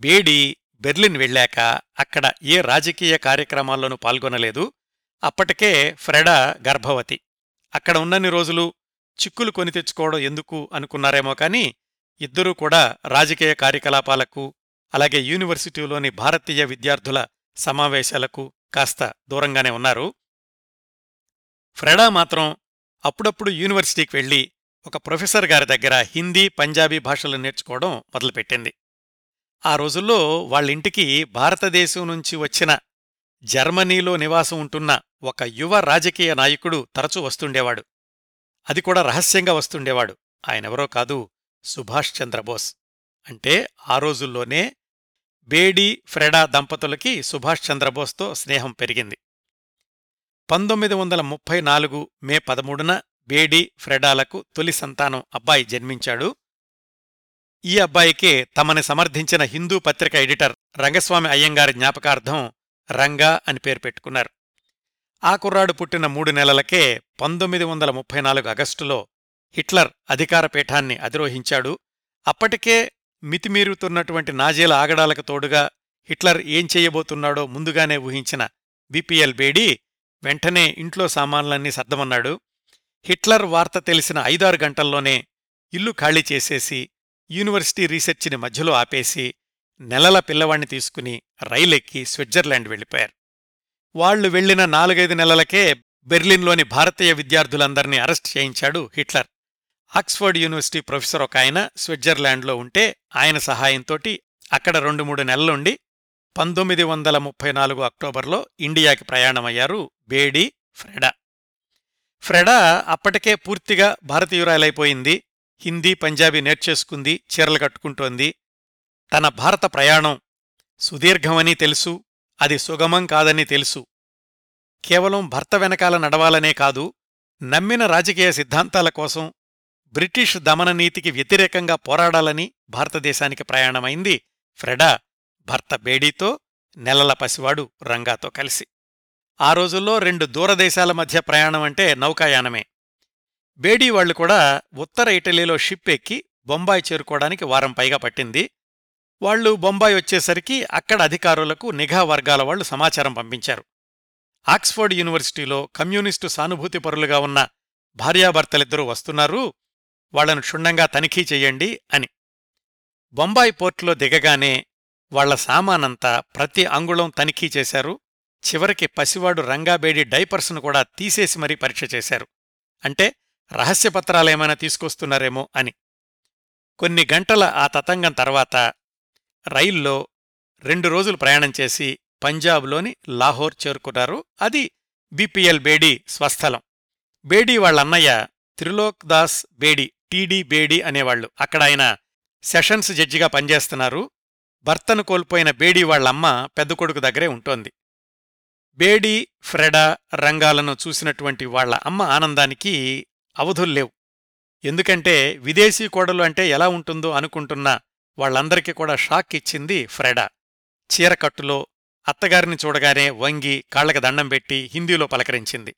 బేడి బెర్లిన్ వెళ్ళాక అక్కడ ఏ రాజకీయ కార్యక్రమాల్లోనూ పాల్గొనలేదు. అప్పటికే ఫ్రెడా గర్భవతి. అక్కడ ఉన్నన్ని రోజులు చిక్కులు కొని తెచ్చుకోవడం ఎందుకు అనుకున్నారేమో కాని ఇద్దరూ కూడా రాజకీయ కార్యకలాపాలకు అలాగే యూనివర్సిటీలోని భారతీయ విద్యార్థుల సమావేశాలకు కాస్త దూరంగానే ఉన్నారు. ఫ్రెడా మాత్రం అప్పుడప్పుడు యూనివర్సిటీకి వెళ్ళి ఒక ప్రొఫెసర్ గారి దగ్గర హిందీ పంజాబీ భాషలు నేర్చుకోవడం మొదలుపెట్టింది. ఆ రోజుల్లో వాళ్ళింటికి భారతదేశం నుంచి వచ్చిన జర్మనీలో నివాసం ఉంటున్న ఒక యువ రాజకీయ నాయకుడు తరచూ వస్తుండేవాడు. అది కూడా రహస్యంగా వస్తుండేవాడు. ఆయనెవరో కాదు సుభాష్ చంద్రబోస్. అంటే ఆ రోజుల్లోనే బేడీ ఫ్రెడా దంపతులకి సుభాష్ చంద్రబోస్తో స్నేహం పెరిగింది. పంతొమ్మిది వందల ముప్పై నాలుగు మే పదమూడున బేడీ ఫ్రెడాలకు తొలి సంతానం అబ్బాయి జన్మించాడు. ఈ అబ్బాయికే తమని సమర్థించిన హిందూ పత్రిక ఎడిటర్ రంగస్వామి అయ్యంగారి జ్ఞాపకార్థం రంగా అని పేరు పెట్టుకున్నారు. ఆ కుర్రాడు పుట్టిన మూడు నెలలకే పంతొమ్మిది వందల ముప్పై నాలుగు ఆగస్టులో హిట్లర్ అధికార పీఠాన్ని అధిరోహించాడు. అప్పటికే మితిమీరుతున్నటువంటి నాజీల ఆగడాలకు తోడుగా హిట్లర్ ఏం చేయబోతున్నాడో ముందుగానే ఊహించిన బిపిఎల్ బేడీ వెంటనే ఇంట్లో సామాన్లన్నీ సర్దమన్నాడు. హిట్లర్ వార్త తెలిసిన ఐదారు గంటల్లోనే ఇల్లు ఖాళీ చేసేసి యూనివర్సిటీ రీసెర్చిని మధ్యలో ఆపేసి నెలల పిల్లవాణ్ణి తీసుకుని రైలెక్కి స్విట్జర్లాండ్ వెళ్ళిపోయారు. వాళ్ళు వెళ్ళిన నాలుగైదు నెలలకే బెర్లిన్లోని భారతీయ విద్యార్థులందర్నీ అరెస్ట్ చేయించాడు హిట్లర్. ఆక్స్ఫర్డ్ యూనివర్సిటీ ప్రొఫెసర్ ఒక ఆయన స్విట్జర్లాండ్లో ఉంటే ఆయన సహాయంతోటి అక్కడ రెండు మూడు నెలలుండి పంతొమ్మిది వందల ముప్పై నాలుగు అక్టోబర్లో ఇండియాకి ప్రయాణమయ్యారు బేడీ ఫ్రెడా. ఫ్రెడా అప్పటికే పూర్తిగా భారతీయురాలైపోయింది. హిందీ పంజాబీ నేర్చేసుకుంది చీరలు కట్టుకుంటోంది. తన భారత ప్రయాణం సుదీర్ఘమని తెలుసు అది సుగమం కాదని తెలుసు. కేవలం భర్త వెనకాల నడవాలనే కాదు నమ్మిన రాజకీయ సిద్ధాంతాల కోసం బ్రిటిష్ దమననీతికి వ్యతిరేకంగా పోరాడాలని భారతదేశానికి ప్రయాణమైంది ఫ్రెడా. భర్త బేడీతో నెలల పసివాడు రంగాతో కలిసి. ఆ రోజుల్లో రెండు దూరదేశాల మధ్య ప్రయాణం అంటే నౌకాయానమే. బేడీ వాళ్ళు కూడా ఉత్తర ఇటలీలో షిప్ ఎక్కి బొంబాయి చేరుకోవడానికి వారం పైగా పట్టింది. వాళ్ళు బొంబాయి వచ్చేసరికి అక్కడ అధికారులకు నిఘా వర్గాల వాళ్ళు సమాచారం పంపించారు. ఆక్స్ఫర్డ్ యూనివర్సిటీలో కమ్యూనిస్టు సానుభూతిపరులుగా ఉన్న భార్యాభర్తలిద్దరూ వస్తున్నారు. వాళ్ళను క్షుణ్ణంగా తనిఖీ చెయ్యండి అని. బొంబాయి పోర్టులో దిగగానే వాళ్ళ సామానంతా ప్రతి అంగుళం తనిఖీ చేశారు. చివరికి పసివాడు రంగాబేడి డైపర్స్ను కూడా తీసేసి మరీ పరీక్ష చేశారు. అంటే రహస్యపత్రాలేమైనా తీసుకొస్తున్నారేమో అని. కొన్ని గంటల ఆ తతంగం తర్వాత రైల్లో రెండు రోజులు ప్రయాణం చేసి పంజాబ్లోని లాహోర్ చేరుకున్నారు. అది బీపీఎల్ బేడీ స్వస్థలం. బేడీ వాళ్ళన్నయ్య త్రిలోక్ దాస్ బేడీ టీడీ బేడీ అనేవాళ్ళు అక్కడ ఆయన సెషన్స్ జడ్జిగా పనిచేస్తున్నారు. భర్తను కోల్పోయిన బేడీ వాళ్ళమ్మ పెద్ద కొడుకు దగ్గరే ఉంటోంది. బేడీ ఫ్రెడా రంగాలను చూసినటువంటి వాళ్ళ అమ్మ ఆనందానికి అవధుల్లేవు ఎందుకంటే విదేశీ కోడలు అంటే ఎలా ఉంటుందో అనుకుంటున్న వాళ్ళందరికీ కూడా షాక్ ఇచ్చింది ఫ్రెడా. చీరకట్టులో అత్తగారిని చూడగానే వంగి కాళ్ళకు దండం పెట్టి హిందీలో పలకరించింది.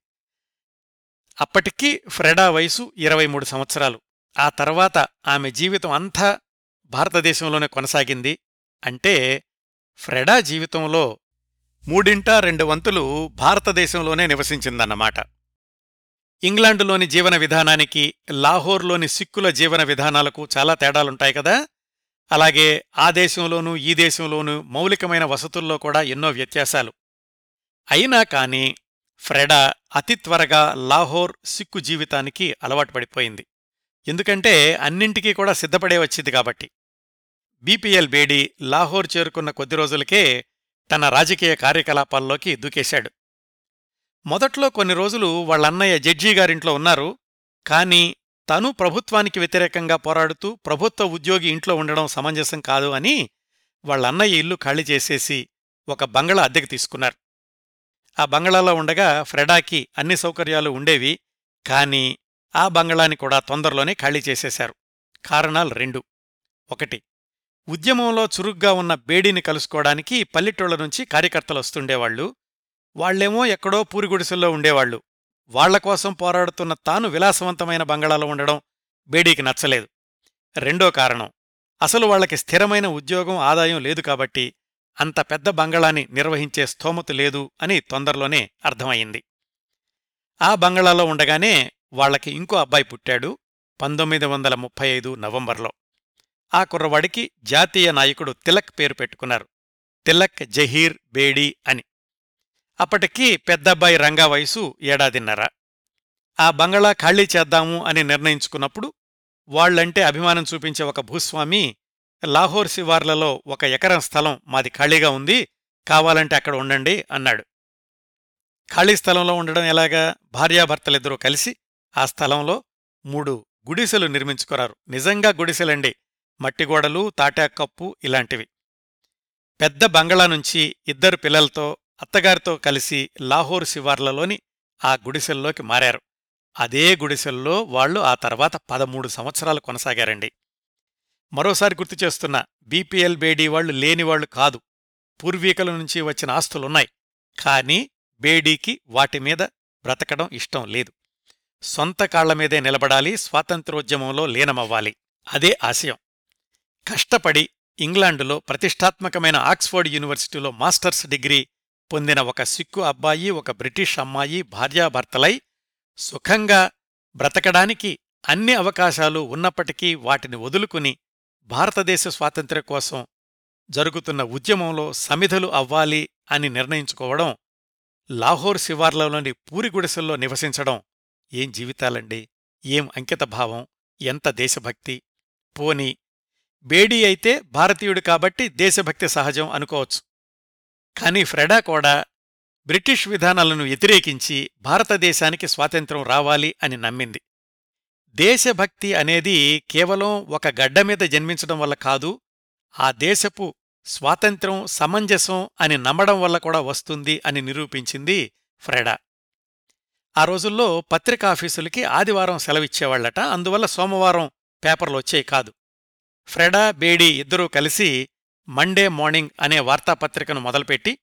అప్పటికీ ఫ్రెడా వయసు ఇరవై మూడు సంవత్సరాలు. ఆ తర్వాత ఆమె జీవితం అంతా భారతదేశంలోనే కొనసాగింది. అంటే ఫ్రెడా జీవితంలో మూడింటా రెండు వంతులు భారతదేశంలోనే నివసించిందన్నమాట. ఇంగ్లాండులోని జీవన విధానానికి లాహోర్లోని సిక్కుల జీవన విధానాలకు చాలా తేడాలుంటాయి కదా. అలాగే ఆ దేశంలోనూ ఈ దేశంలోనూ మౌలికమైన వసతుల్లో కూడా ఎన్నో వ్యత్యాసాలు. అయినా కాని ఫ్రెడా అతి త్వరగా లాహోర్ సిక్కు జీవితానికి అలవాటు పడిపోయింది. ఎందుకంటే అన్నింటికీ కూడా సిద్ధపడే వచ్చింది కాబట్టి. బీపీఎల్ బేడీ లాహోర్ చేరుకున్న కొద్ది రోజులకే తన రాజకీయ కార్యకలాపాల్లోకి దూకేశాడు. మొదట్లో కొన్ని రోజులు వాళ్ళన్నయ్య జడ్జీ గారింట్లో ఉన్నారు. కాని తను ప్రభుత్వానికి వ్యతిరేకంగా పోరాడుతూ ప్రభుత్వ ఉద్యోగి ఇంట్లో ఉండడం సమంజసం కాదు అని వాళ్ళన్నయ్య ఇల్లు ఖాళీ చేసేసి ఒక బంగళా అద్దెకు తీసుకున్నారు. ఆ బంగళాలో ఉండగా ఫ్రెడాకి అన్ని సౌకర్యాలు ఉండేవి. కాని ఆ బంగళాని కూడా తొందరలోనే ఖాళీ చేసేశారు. కారణాలు రెండు. ఒకటి ఉద్యమంలో చురుగ్గా ఉన్న బేడీని కలుసుకోవడానికి పల్లెటూళ్ళ నుంచి కార్యకర్తలు వస్తుండేవాళ్ళు వాళ్ళేమో ఎక్కడో పూరిగుడిసెల్లో ఉండేవాళ్ళు వాళ్ళ కోసం పోరాడుతున్న తాను విలాసవంతమైన బంగళాలో ఉండడం బేడీకి నచ్చలేదు. రెండో కారణం అసలు వాళ్ళకి స్థిరమైన ఉద్యోగం ఆదాయం లేదు కాబట్టి అంత పెద్ద బంగళాని నిర్వహించే స్థోమత లేదు అని తొందరలోనే అర్థమయ్యింది. ఆ బంగళాలో ఉండగానే వాళ్ళకి ఇంకో అబ్బాయి పుట్టాడు పంతొమ్మిది వందల ముప్పై ఐదు నవంబర్లో. ఆ కుర్రవాడికి జాతీయ నాయకుడు తిలక్ పేరు పెట్టుకున్నారు. తిలక్ జహీర్ బేడీ అని. అప్పటికి పెద్దబ్బాయి రంగా వయసు ఏడాదిన్నర. ఆ బంగళా ఖాళీ చేద్దాము అని నిర్ణయించుకున్నప్పుడు వాళ్ళంటే అభిమానం చూపించే ఒక భూస్వామి లాహోర్ శివార్లలో ఒక ఎకరం స్థలం మాది ఖాళీగా ఉంది కావాలంటే అక్కడ ఉండండి అన్నాడు. ఖాళీ స్థలంలో ఉండడం ఎలాగా? భార్యాభర్తలిద్దరూ కలిసి ఆ స్థలంలో మూడు గుడిసెలు నిర్మించుకున్నారు నిజంగా గుడిసెలండి. మట్టిగోడలు తాటాకప్పు ఇలాంటివి. పెద్ద బంగళా నుంచి ఇద్దరు పిల్లలతో అత్తగారితో కలిసి లాహోర్ శివార్లలోని ఆ గుడిసెల్లోకి మారారు. అదే గుడిసెల్లో వాళ్ళు ఆ తర్వాత పదమూడు సంవత్సరాలు కొనసాగారండి. మరోసారి గుర్తు చేస్తున్నా బీపీఎల్ బేడీ వాళ్ళు లేనివాళ్ళు కాదు. పూర్వీకుల నుంచి వచ్చిన ఆస్తులున్నాయి. కానీ బేడీకి వాటిమీద బ్రతకడం ఇష్టం లేదు. సొంత కాళ్ళ మీదే నిలబడాలి స్వాతంత్రోద్యమంలో లీనమవ్వాలి. అదే ఆశయం. కష్టపడి ఇంగ్లాండులో ప్రతిష్టాత్మకమైన ఆక్స్ఫర్డ్ యూనివర్సిటీలో మాస్టర్స్ డిగ్రీ పొందిన ఒక సిక్కు అబ్బాయి ఒక బ్రిటిష్ అమ్మాయి భార్యాభర్తలై సుఖంగా బ్రతకడానికి అన్ని అవకాశాలు ఉన్నప్పటికీ వాటిని వదులుకుని భారతదేశ స్వాతంత్ర్యం కోసం జరుగుతున్న ఉద్యమంలో సమిధలు అవ్వాలి అని నిర్ణయించుకోవడం లాహోర్ శివార్లలోని పూరిగుడిసెల్లో నివసించడం ఏం జీవితాలండి? ఏం అంకితభావం? ఎంత దేశభక్తి? పోని బేడీ అయితే భారతీయుడు కాబట్టి దేశభక్తి సహజం అనుకోవచ్చు. కాని ఫ్రెడా కూడా బ్రిటిష్ విధానాలను వ్యతిరేకించి భారతదేశానికి స్వాతంత్రం రావాలి అని నమ్మింది. దేశభక్తి అనేది కేవలం ఒక గడ్డ మీద జన్మించడం వల్ల కాదు ఆ దేశపు స్వాతంత్రం సమంజసం అని నమ్మడం వల్ల కూడా వస్తుంది అని నిరూపించింది ఫ్రెడా. ఆ రోజుల్లో పత్రికాఫీసులకి ఆదివారం సెలవిచ్చేవాళ్ళట అందువల్ల సోమవారం పేపర్లు వచ్చేవి కాదు. ఫ్రెడా బేడీ ఇద్దరూ కలిసి మండే మార్నింగ్ అనే వార్తాపత్రికను మొదలుపెట్టి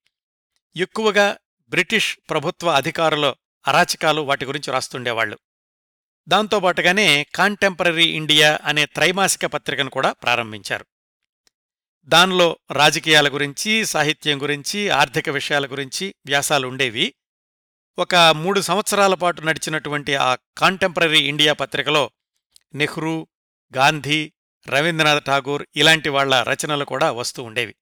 ఎక్కువగా బ్రిటిష్ ప్రభుత్వ అధికారుల అరాచకాలు వాటి గురించి రాస్తుండేవాళ్ళు దాంతోపాటుగానే కాంటెంపరీ ఇండియా అనే త్రైమాసిక పత్రికను కూడా ప్రారంభించారు. దానిలో రాజకీయాల గురించి సాహిత్యం గురించి ఆర్థిక విషయాల గురించి వ్యాసాలు ఉండేవి. ఒక మూడు సంవత్సరాల పాటు నడిచినటువంటి ఆ కాంటెంపరీ ఇండియా పత్రికలో నెహ్రూ గాంధీ రవీంద్రనాథ్ ఠాగూర్ ఇలాంటి వాళ్ళ రచనలు కూడా వస్తూ ఉండేవి.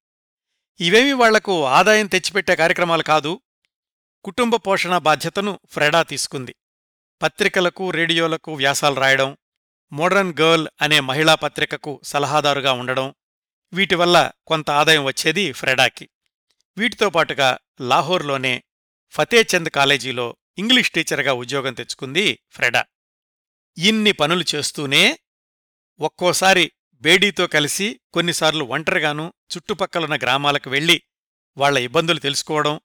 ఇవేమీ వాళ్ళకు ఆదాయం తెచ్చిపెట్టే కార్యక్రమాలు కాదు కుటుంబ పోషణ బాధ్యతను ఫ్రెడా తీసుకుంది. పత్రికలకు రేడియోలకు వ్యాసాలు రాయడం మోడర్న్ గర్ల్ అనే మహిళా పత్రికకు సలహాదారుగా ఉండడం వీటివల్ల కొంత ఆదాయం వచ్చేది ఫ్రెడాకి. వీటితో పాటుగా లాహోర్లోనే ఫతేచంద్ కాలేజీలో ఇంగ్లీష్ టీచర్గా ఉద్యోగం తెచ్చుకుంది ఫ్రెడా. ఇన్ని పనులు చేస్తూనే ఒక్కోసారి బేడీతో కలిసి కొన్నిసార్లు ఒంటరిగాను చుట్టుపక్కలున్న గ్రామాలకు వెళ్ళి వాళ్ళ ఇబ్బందులు తెలుసుకోవడం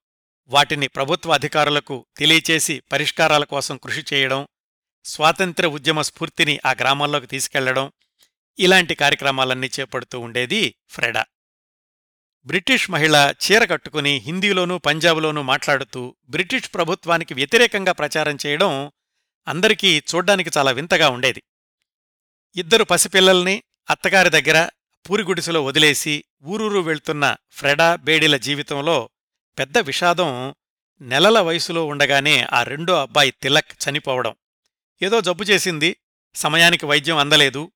వాటిని ప్రభుత్వ అధికారులకు తెలియచేసి పరిష్కారాల కోసం కృషి చేయడం స్వాతంత్ర ఉద్యమ స్ఫూర్తిని ఆ గ్రామాల్లోకి తీసుకెళ్ళడం ఇలాంటి కార్యక్రమాలన్నీ చేపడుతూ ఉండేది ఫ్రెడా. బ్రిటిష్ మహిళ చీర కట్టుకుని హిందీలోనూ పంజాబులోనూ మాట్లాడుతూ బ్రిటిష్ ప్రభుత్వానికి వ్యతిరేకంగా ప్రచారం చేయడం అందరికీ చూడ్డానికి చాలా వింతగా ఉండేది. ఇద్దరు పసిపిల్లల్ని అత్తగారి దగ్గర పూరిగుడిసెలో వదిలేసి ఊరూరు వెళ్తున్న ఫ్రెడా బేడీల జీవితంలో పెద్ద విషాదం నెలల వయసులో ఉండగానే ఆ రెండో అబ్బాయి తిలక్ చనిపోవడం. ఏదో జబ్బు చేసింది సమయానికి వైద్యం అందలేదు.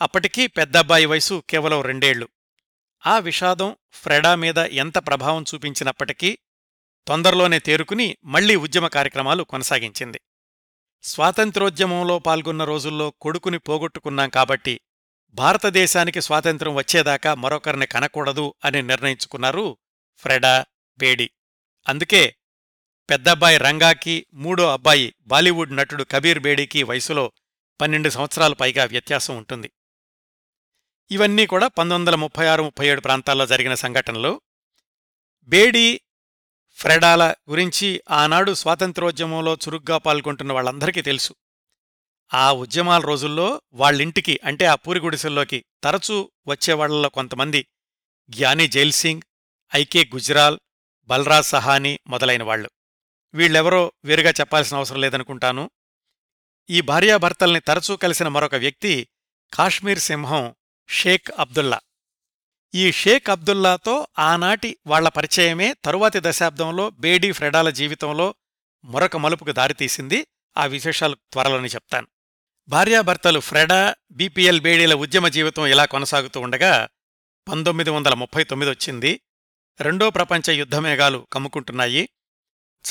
అప్పటికీ పెద్దబ్బాయి వయసు కేవలం రెండేళ్ళు. ఆ విషాదం ఫ్రెడా మీద ఎంత ప్రభావం చూపించినప్పటికీ తొందరలోనే తేరుకుని మళ్ళీ ఉద్యమ కార్యక్రమాలు కొనసాగించింది. స్వాతంత్రోద్యమంలో పాల్గొన్న రోజుల్లో కొడుకుని పోగొట్టుకున్నాం కాబట్టి భారతదేశానికి స్వాతంత్ర్యం వచ్చేదాకా మరొకరిని కనకూడదు అని నిర్ణయించుకున్నారు ఫ్రెడా బేడి. అందుకే పెద్దబ్బాయి రంగాకి మూడో అబ్బాయి బాలీవుడ్ నటుడు కబీర్ బేడీకి వయసులో పన్నెండు సంవత్సరాల పైగా వ్యత్యాసం ఉంటుంది. ఇవన్నీ కూడా పంతొమ్మిది వందల ముప్పై ఆరు ముప్పై ఏడు ప్రాంతాల్లో జరిగిన సంఘటనలు. బేడీ ఫ్రెడాల గురించి ఆనాడు స్వాతంత్రోద్యమంలో చురుగ్గా పాల్గొంటున్న వాళ్ళందరికీ తెలుసు. ఆ ఉద్యమాల రోజుల్లో వాళ్ళింటికి అంటే ఆ పూరిగుడిసెల్లోకి తరచూ వచ్చేవాళ్ళలో కొంతమంది జ్ఞాని జైల్సింగ్ ఐకే గుజ్రాల్ బల్రాజ్ సహానీ మొదలైన వాళ్ళు వీళ్ళెవరో వేరుగా చెప్పాల్సిన అవసరం లేదనుకుంటాను. ఈ భార్యాభర్తల్ని తరచూ కలిసిన మరొక వ్యక్తి కాశ్మీర్ సింహం షేక్ అబ్దుల్లా. ఈ షేక్ అబ్దుల్లాతో ఆనాటి వాళ్ళ పరిచయమే తరువాతి దశాబ్దంలో బేడీ ఫ్రెడాల జీవితంలో మరొక మలుపుకు దారితీసింది. ఆ విశేషాలు త్వరలోనే చెప్తాను. భార్యాభర్తలు ఫ్రెడా బీపీఎల్ బేడీల ఉద్యమ జీవితం ఇలా కొనసాగుతూ ఉండగా పంతొమ్మిది వందల ముప్పై తొమ్మిది వచ్చింది. రెండో ప్రపంచ యుద్ధమేఘాలు కమ్ముకుంటున్నాయి.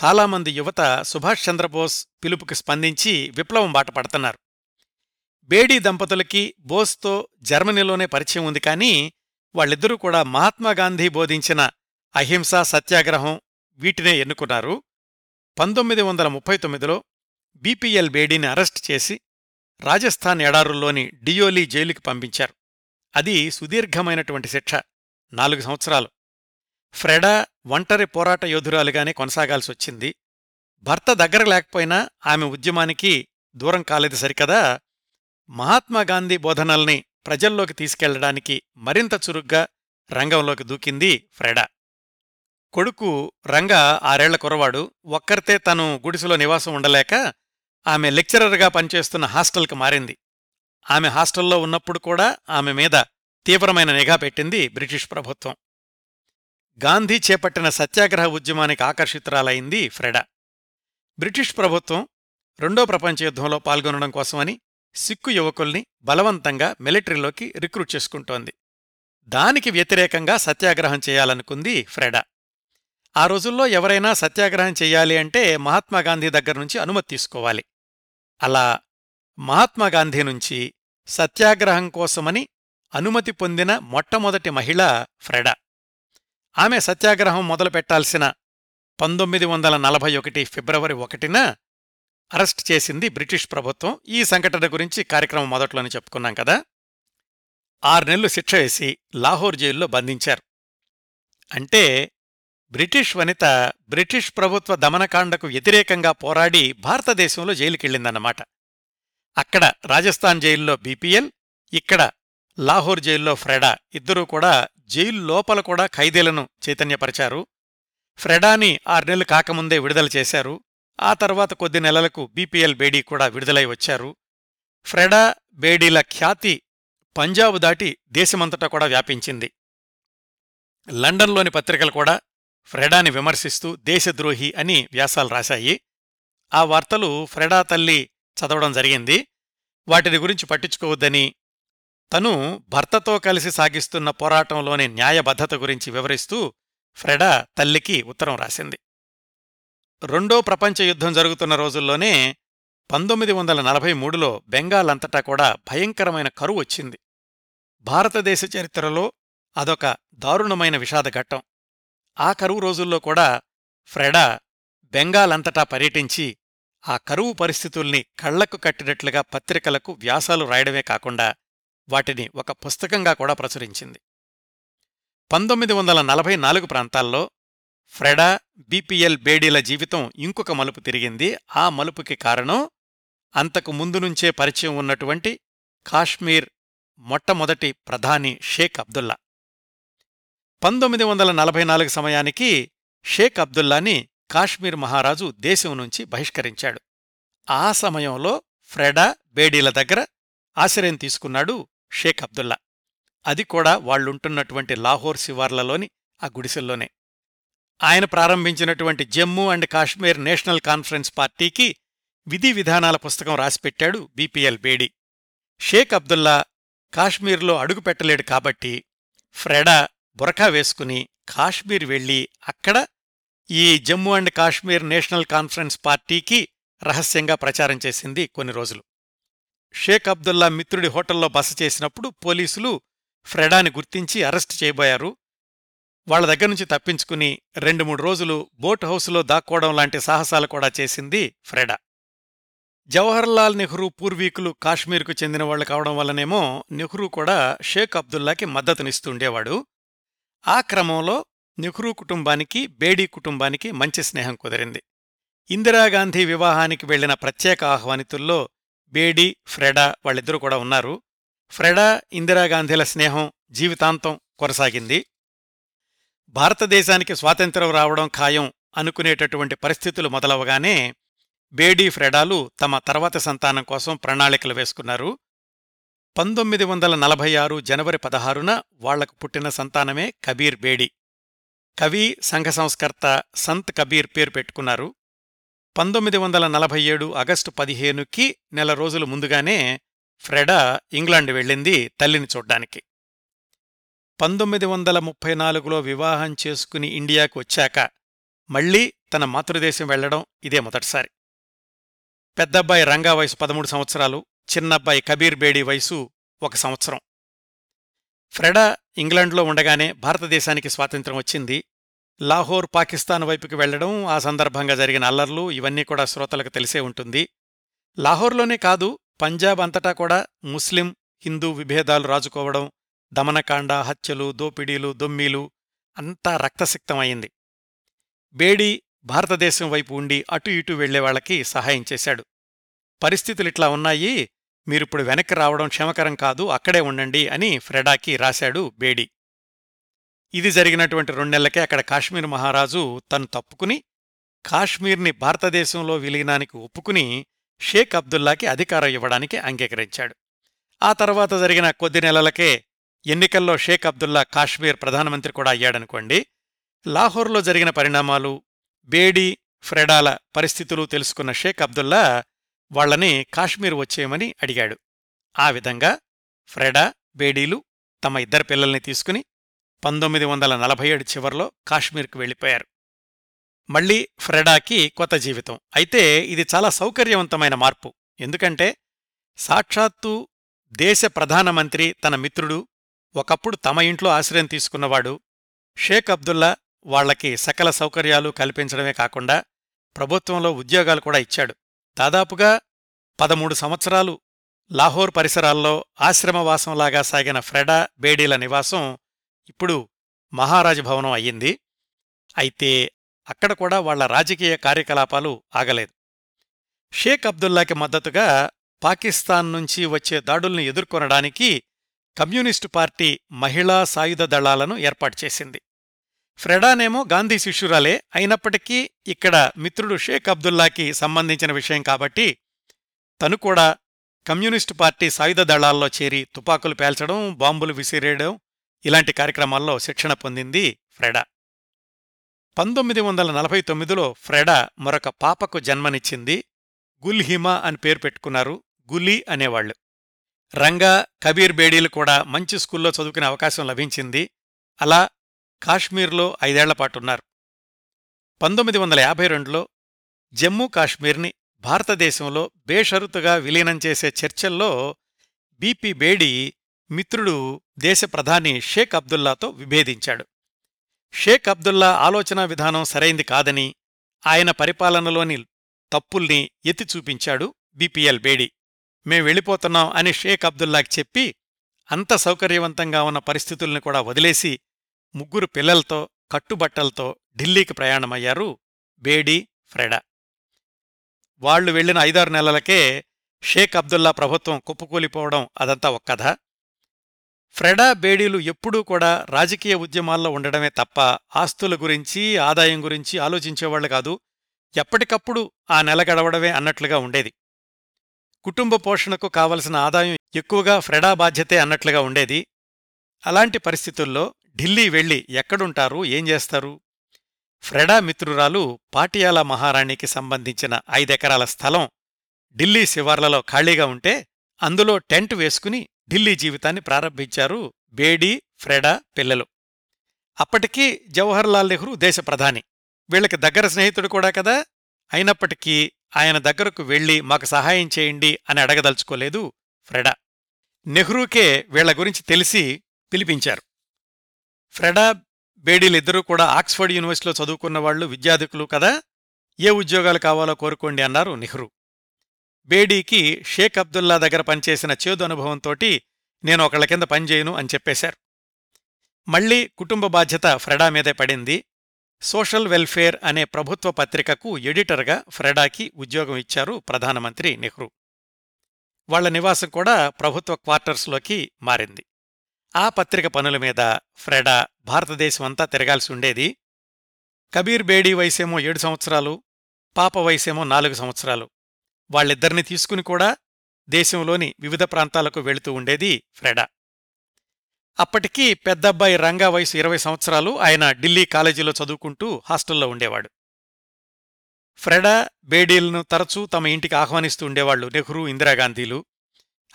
చాలామంది యువత సుభాష్ చంద్రబోస్ పిలుపుకి స్పందించి విప్లవం బాట పడుతున్నారు. బేడీ దంపతులకి బోస్తో జర్మనీలోనే పరిచయం ఉంది కానీ వాళ్ళిద్దరూ కూడా మహాత్మాగాంధీ బోధించిన అహింస సత్యాగ్రహం వీటినే ఎన్నుకున్నారు. పంతొమ్మిది వందల ముప్పై తొమ్మిదిలో బీపీఎల్ బేడీని అరెస్ట్ చేసి రాజస్థాన్ ఎడారుల్లోని డియోలీ జైలుకి పంపించారు. అది సుదీర్ఘమైనటువంటి శిక్ష నాలుగు సంవత్సరాలు. ఫ్రెడా ఒంటరి పోరాట యోధురాలుగానే కొనసాగాల్సొచ్చింది. భర్త దగ్గర లేకపోయినా ఆమె ఉద్యమానికి దూరం కాలేదు సరికదా. మహాత్మాగాంధీ బోధనల్ని ప్రజల్లోకి తీసుకెళ్ళడానికి మరింత చురుగ్గా రంగంలోకి దూకింది ఫ్రెడా. కొడుకు రంగ ఆరేళ్ళ కురవాడు ఒక్కరితే తను గుడిసెలో నివాసం ఉండలేక ఆమె లెక్చరర్గా పనిచేస్తున్న హాస్టల్కి మారింది. ఆమె హాస్టల్లో ఉన్నప్పుడు కూడా ఆమె మీద తీవ్రమైన నిఘా పెట్టింది బ్రిటిష్ ప్రభుత్వం. గాంధీ చేపట్టిన సత్యాగ్రహ ఉద్యమానికి ఆకర్షితురాలైంది ఫ్రెడా. బ్రిటిష్ ప్రభుత్వం రెండో ప్రపంచ యుద్ధంలో పాల్గొనడం కోసమని సిక్కు యువకుల్ని బలవంతంగా మిలిటరీలోకి రిక్రూట్ చేసుకుంటోంది. దానికి వ్యతిరేకంగా సత్యాగ్రహం చేయాలనుకుంది ఫ్రెడా. ఆ రోజుల్లో ఎవరైనా సత్యాగ్రహం చెయ్యాలి అంటే మహాత్మాగాంధీ దగ్గర నుంచి అనుమతి తీసుకోవాలి. అలా మహాత్మాగాంధీ నుంచి సత్యాగ్రహం కోసమని అనుమతి పొందిన మొట్టమొదటి మహిళ ఫ్రెడా. ఆమె సత్యాగ్రహం మొదలుపెట్టాల్సిన పంతొమ్మిది వందల నలభై ఒకటి ఫిబ్రవరి ఒకటిన అరెస్ట్ చేసింది బ్రిటిష్ ప్రభుత్వం. ఈ సంఘటన గురించి కార్యక్రమం మొదట్లోనే చెప్పుకున్నాం కదా. ఆరు నెలలు శిక్ష వేసి లాహోర్ జైల్లో బంధించారు. అంటే బ్రిటిష్ వనిత బ్రిటిష్ ప్రభుత్వ దమనకాండకు వ్యతిరేకంగా పోరాడి భారతదేశంలో జైలుకెళ్ళిందన్నమాట. అక్కడ రాజస్థాన్ జైల్లో బీపీఎల్ ఇక్కడ లాహోర్ జైల్లో ఫ్రెడా. ఇద్దరూ కూడా జైలు లోపల కూడా ఖైదీలను చైతన్యపరిచారు. ఫ్రెడాని ఆరు నెలలు కాకముందే విడుదల చేశారు. ఆ తర్వాత కొద్ది నెలలకు బీపీఎల్ బేడీ కూడా విడుదలై వచ్చారు. ఫ్రెడా బేడీల ఖ్యాతి పంజాబు దాటి దేశమంతటా కూడా వ్యాపించింది. లండన్లోని పత్రికలు కూడా ఫ్రెడాని విమర్శిస్తూ దేశద్రోహి అని వ్యాసాలు రాశాయి. ఆ వార్తలు ఫ్రెడా తల్లి చదవడం జరిగింది. వాటిని గురించి పట్టించుకోవద్దని తను భర్తతో కలిసి సాగిస్తున్న పోరాటంలోని న్యాయబద్ధత గురించి వివరిస్తూ ఫ్రెడా తల్లికి ఉత్తరం రాసింది. రెండో ప్రపంచ యుద్ధం జరుగుతున్న రోజుల్లోనే పంతొమ్మిది వందల నలభై మూడులో బెంగాల్ అంతటా కూడా భయంకరమైన కరువు వచ్చింది. భారతదేశ చరిత్రలో అదొక దారుణమైన విషాదఘట్టం ఆ కరువు రోజుల్లో కూడా ఫ్రెడా బెంగాల్ అంతటా పర్యటించి ఆ కరువు పరిస్థితుల్ని కళ్ళకు కట్టినట్లుగా పత్రికలకు వ్యాసాలు రాయడమే కాకుండా వాటిని ఒక పుస్తకంగా కూడా ప్రచురించింది. పంతొమ్మిది వందల నలభై నాలుగు ప్రాంతాల్లో ఫ్రెడా బీపీఎల్ బేడీల జీవితం ఇంకొక మలుపు తిరిగింది. ఆ మలుపుకి కారణం అంతకు ముందు నుంచే పరిచయం ఉన్నటువంటి కాశ్మీర్ మొట్టమొదటి ప్రధాని షేక్ అబ్దుల్లా. పంతొమ్మిది వందల నలభై నాలుగు సమయానికి షేక్ అబ్దుల్లాని కాశ్మీర్ మహారాజు దేశం నుంచి బహిష్కరించాడు. ఆ సమయంలో ఫ్రెడా బేడీల దగ్గర ఆశ్రయం తీసుకున్నాడు షేక్ అబ్దుల్లా. అది కూడా వాళ్ళుంటున్నటువంటి లాహోర్ శివార్లలోని ఆ గుడిసెల్లోనే. ఆయన ప్రారంభించినటువంటి Jammu and Kashmir National Conference పార్టీకి విధి విధానాల పుస్తకం రాసిపెట్టాడు బీపీఎల్ బేడి. షేక్ అబ్దుల్లా కాశ్మీర్లో అడుగుపెట్టలేడు కాబట్టి ఫ్రెడా బురఖా వేసుకుని కాశ్మీర్ వెళ్ళి అక్కడ ఈ Jammu and Kashmir national conference పార్టీకి రహస్యంగా ప్రచారం చేసింది కొన్ని రోజులు. షేక్ అబ్దుల్లా మిత్రుడి హోటల్లో బస చేసినప్పుడు పోలీసులు ఫ్రెడాని గుర్తించి అరెస్టు చేయబోయారు. వాళ్ళ దగ్గర నుంచి తప్పించుకుని రెండు మూడు రోజులు బోట్ హౌస్లో దాక్కోవడం లాంటి సాహసాలు కూడా చేసింది ఫ్రెడా. జవహర్లాల్ నెహ్రూ పూర్వీకులు కాశ్మీర్కు చెందిన వాళ్ళు కావడం వల్లనేమో నెహ్రూ కూడా షేక్ అబ్దుల్లాకి మద్దతునిస్తుండేవాడు. ఆ క్రమంలో నెహ్రూ కుటుంబానికి బేడీ కుటుంబానికి మంచి స్నేహం కుదిరింది. ఇందిరాగాంధీ వివాహానికి వెళ్ళిన ప్రత్యేక ఆహ్వానితుల్లో బేడీ ఫ్రెడా వాళ్ళిద్దరూ కూడా ఉన్నారు. ఫ్రెడా ఇందిరాగాంధీల స్నేహం జీవితాంతం కొనసాగింది. భారతదేశానికి స్వాతంత్రం రావడం ఖాయం అనుకునేటటువంటి పరిస్థితులు మొదలవగానే బేడీ ఫ్రెడాలు తమ తర్వాత సంతానం కోసం ప్రణాళికలు వేసుకున్నారు. పంతొమ్మిది వందల నలభై ఆరు జనవరి పదహారున వాళ్ళకు పుట్టిన సంతానమే కబీర్ బేడీ. కవి సంఘ సంస్కర్త సంత్ కబీర్ పేరు పెట్టుకున్నారు. పంతొమ్మిది వందల నలభై ఏడు ఆగస్టు పదిహేనుకి నెల రోజులు ముందుగానే ఫ్రెడా ఇంగ్లాండ్ వెళ్ళింది తల్లిని చూడ్డానికి. పంతొమ్మిది వందల ముప్పై నాలుగులో వివాహం చేసుకుని ఇండియాకు వచ్చాక మళ్ళీ తన మాతృదేశం వెళ్ళడం ఇదే మొదటిసారి. పెద్దబ్బాయి రంగా వయసు పదమూడు సంవత్సరాలు చిన్నబ్బాయి కబీర్ బేడీ వయసు ఒక సంవత్సరం. ఫ్రెడా ఇంగ్లాండ్లో ఉండగానే భారతదేశానికి స్వాతంత్ర్యం వచ్చింది. లాహోర్ పాకిస్తాన్ వైపుకి వెళ్ళడం ఆ సందర్భంగా జరిగిన అల్లర్లు ఇవన్నీ కూడా శ్రోతలకు తెలిసే ఉంటుంది. లాహోర్లోనే కాదు పంజాబ్ అంతటా కూడా ముస్లిం హిందూ విభేదాలు రాజుకోవడం దమనకాండ హత్యలు దోపిడీలు దొమ్మీలు అంతా రక్తసిక్తమైంది బేడీ భారతదేశం వైపు ఉండి అటు ఇటు వెళ్ళేవాళ్ళకి సహాయం చేశాడు. పరిస్థితులిట్లా ఉన్నాయి మీరిప్పుడు వెనక్కి రావడం క్షమకరం కాదు అక్కడే ఉండండి అని ఫ్రెడాకి రాశాడు బేడీ. ఇది జరిగినటువంటి రెండెళ్ళకే అక్కడ కాశ్మీర్ మహారాజు తను తప్పుకుని కాశ్మీర్ని భారతదేశంలో విలీనానికి ఒప్పుకుని షేక్ అబ్దుల్లాకి అధికారం ఇవ్వడానికి అంగీకరించాడు. ఆ తర్వాత జరిగిన కొద్ది నెలలకే ఎన్నికల్లో షేక్ అబ్దుల్లా కాశ్మీర్ ప్రధానమంత్రి కూడా అయ్యాడనుకోండి లాహోర్లో జరిగిన పరిణామాలు బేడీ ఫ్రెడాల పరిస్థితులు తెలుసుకున్న షేక్ అబ్దుల్లా వాళ్ళని కాశ్మీర్ వచ్చేయమని అడిగాడు. ఆ విధంగా ఫ్రెడా బేడీలు తమ ఇద్దరు పిల్లల్ని తీసుకుని పంతొమ్మిది వందల నలభై ఏడు చివర్లో కాశ్మీర్కు వెళ్ళిపోయారు. మళ్ళీ ఫ్రెడాకి కొత్త జీవితం. అయితే ఇది చాలా సౌకర్యవంతమైన మార్పు. ఎందుకంటే సాక్షాత్తు దేశ ప్రధానమంత్రి తన మిత్రుడు ఒకప్పుడు తమ ఇంట్లో ఆశ్రయం తీసుకున్నవాడు షేక్ అబ్దుల్లా వాళ్ళకి సకల సౌకర్యాలు కల్పించడమే కాకుండా ప్రభుత్వంలో ఉద్యోగాలు కూడా ఇచ్చాడు. దాదాపుగా పదమూడు సంవత్సరాలు లాహోర్ పరిసరాల్లో ఆశ్రమవాసంలాగా సాగిన ఫ్రెడా బేడీల నివాసం ఇప్పుడు మహారాజ భవనం అయ్యింది. అయితే అక్కడ కూడా వాళ్ళ రాజకీయ కార్యకలాపాలు ఆగలేదు. షేక్ అబ్దుల్లాకి మద్దతుగా పాకిస్తాన్ నుంచి వచ్చే దాడుల్ని ఎదుర్కొనడానికి కమ్యూనిస్టు పార్టీ మహిళా సాయుధ దళాలను ఏర్పాటు చేసింది. ఫ్రెడానేమో గాంధీ శిష్యురాలే అయినప్పటికీ ఇక్కడ మిత్రుడు షేక్ అబ్దుల్లాకి సంబంధించిన విషయం కాబట్టి తను కూడా కమ్యూనిస్టు పార్టీ సాయుధ దళాల్లో చేరి తుపాకులు పేల్చడం బాంబులు విసిరేయడం ఇలాంటి కార్యక్రమాల్లో శిక్షణ పొందింది ఫ్రెడా. పంతొమ్మిది వందల నలభై తొమ్మిదిలో ఫ్రెడా మరొక పాపకు జన్మనిచ్చింది గుల్హిమా అని పేరు పెట్టుకున్నారు గులీ అనేవాళ్ళు రంగా కబీర్ బేడీలు కూడా మంచి స్కూల్లో చదువుకునే అవకాశం లభించింది. అలా కాశ్మీర్లో ఐదేళ్ళపాటున్నారు పంతొమ్మిది వందల యాభై రెండులో జమ్మూ కాశ్మీర్ని భారతదేశంలో బేషరతుగా విలీనం చేసే చర్చల్లో బీపీ బేడీ మిత్రుడు దేశ ప్రధాని షేక్ అబ్దుల్లాతో విభేదించాడు. షేక్ అబ్దుల్లా ఆలోచనా విధానం సరైంది కాదని ఆయన పరిపాలనలోని తప్పుల్ని ఎత్తి చూపించాడు బీపీఎల్ బేడి. మేం వెళ్ళిపోతున్నాం అని షేక్ అబ్దుల్లాకి చెప్పి అంత సౌకర్యవంతంగా ఉన్న పరిస్థితుల్ని కూడా వదిలేసి ముగ్గురు పిల్లలతో కట్టుబట్టలతో ఢిల్లీకి ప్రయాణమయ్యారు బేడీ ఫ్రెడా. వాళ్ళు వెళ్ళిన ఐదారు నెలలకే షేక్ అబ్దుల్లా ప్రభుత్వం కుప్పకూలిపోవడం అదంతా ఒక కథ. ఫ్రెడా బేడీలు ఎప్పుడూ కూడా రాజకీయ ఉద్యమాల్లో ఉండడమే తప్ప ఆస్తుల గురించి ఆదాయం గురించి ఆలోచించేవాళ్ళు కాదు. ఎప్పటికప్పుడు ఆ నెల గడవడమే అన్నట్లుగా ఉండేది. కుటుంబ పోషణకు కావలసిన ఆదాయం ఎక్కువగా ఫ్రెడా బాధ్యతే అన్నట్లుగా ఉండేది. అలాంటి పరిస్థితుల్లో ఢిల్లీ వెళ్ళి ఎక్కడుంటారు? ఏం చేస్తారు? ఫ్రెడా మిత్రురాలు పాటియాలా మహారాణికి సంబంధించిన ఐదెకరాల స్థలం ఢిల్లీ శివార్లలో ఖాళీగా ఉంటే అందులో టెంట్ వేసుకుని ఢిల్లీ జీవితాన్ని ప్రారంభించారు బేడీ ఫ్రెడా పిల్లలు. అప్పటికీ జవహర్లాల్ నెహ్రూ దేశ ప్రధాని. వీళ్ళకి దగ్గర స్నేహితుడు కూడా కదా? అయినప్పటికీ ఆయన దగ్గరకు వెళ్ళి మాకు సహాయం చేయండి అని అడగదలుచుకోలేదు ఫ్రెడా. నెహ్రూకే వీళ్ళ గురించి తెలిసి పిలిపించారు. ఫ్రెడా బేడీలిద్దరూ కూడా ఆక్స్ఫర్డ్ యూనివర్సిటీలో చదువుకున్న వాళ్ళు విద్యార్థికులు కదా? ఏ ఉద్యోగాలు కావాలో కోరుకోండి అన్నారు నెహ్రూ. బేడీకి షేక్ అబ్దుల్లా దగ్గర పనిచేసిన చేదు అనుభవంతోటి నేను ఒకళ్ళ కింద పనిచేయను అని చెప్పేశారు. మళ్ళీ కుటుంబ బాధ్యత ఫ్రెడా మీదే పడింది. సోషల్ వెల్ఫేర్ అనే ప్రభుత్వ పత్రికకు ఎడిటర్గా ఫ్రెడాకి ఉద్యోగం ఇచ్చారు ప్రధానమంత్రి నెహ్రూ. వాళ్ళ నివాసం కూడా ప్రభుత్వ క్వార్టర్స్లోకి మారింది. ఆ పత్రిక పనుల మీద ఫ్రెడా భారతదేశమంతా తిరగాల్సి ఉండేది. కబీర్ బేడీ వయసేమో ఏడు సంవత్సరాలు పాప వయసేమో నాలుగు సంవత్సరాలు. వాళ్ళిద్దరిని తీసుకుని కూడా దేశంలోని వివిధ ప్రాంతాలకు వెళుతూ ఉండేది ఫ్రెడా. అప్పటికీ పెద్దబ్బాయి రంగా వయసు ఇరవై సంవత్సరాలు ఆయన ఢిల్లీ కాలేజీలో చదువుకుంటూ హాస్టల్లో ఉండేవాడు. ఫ్రెడా బేడీలను తరచూ తమ ఇంటికి ఆహ్వానిస్తూ ఉండేవాళ్ళు నెహ్రూ ఇందిరాగాంధీలు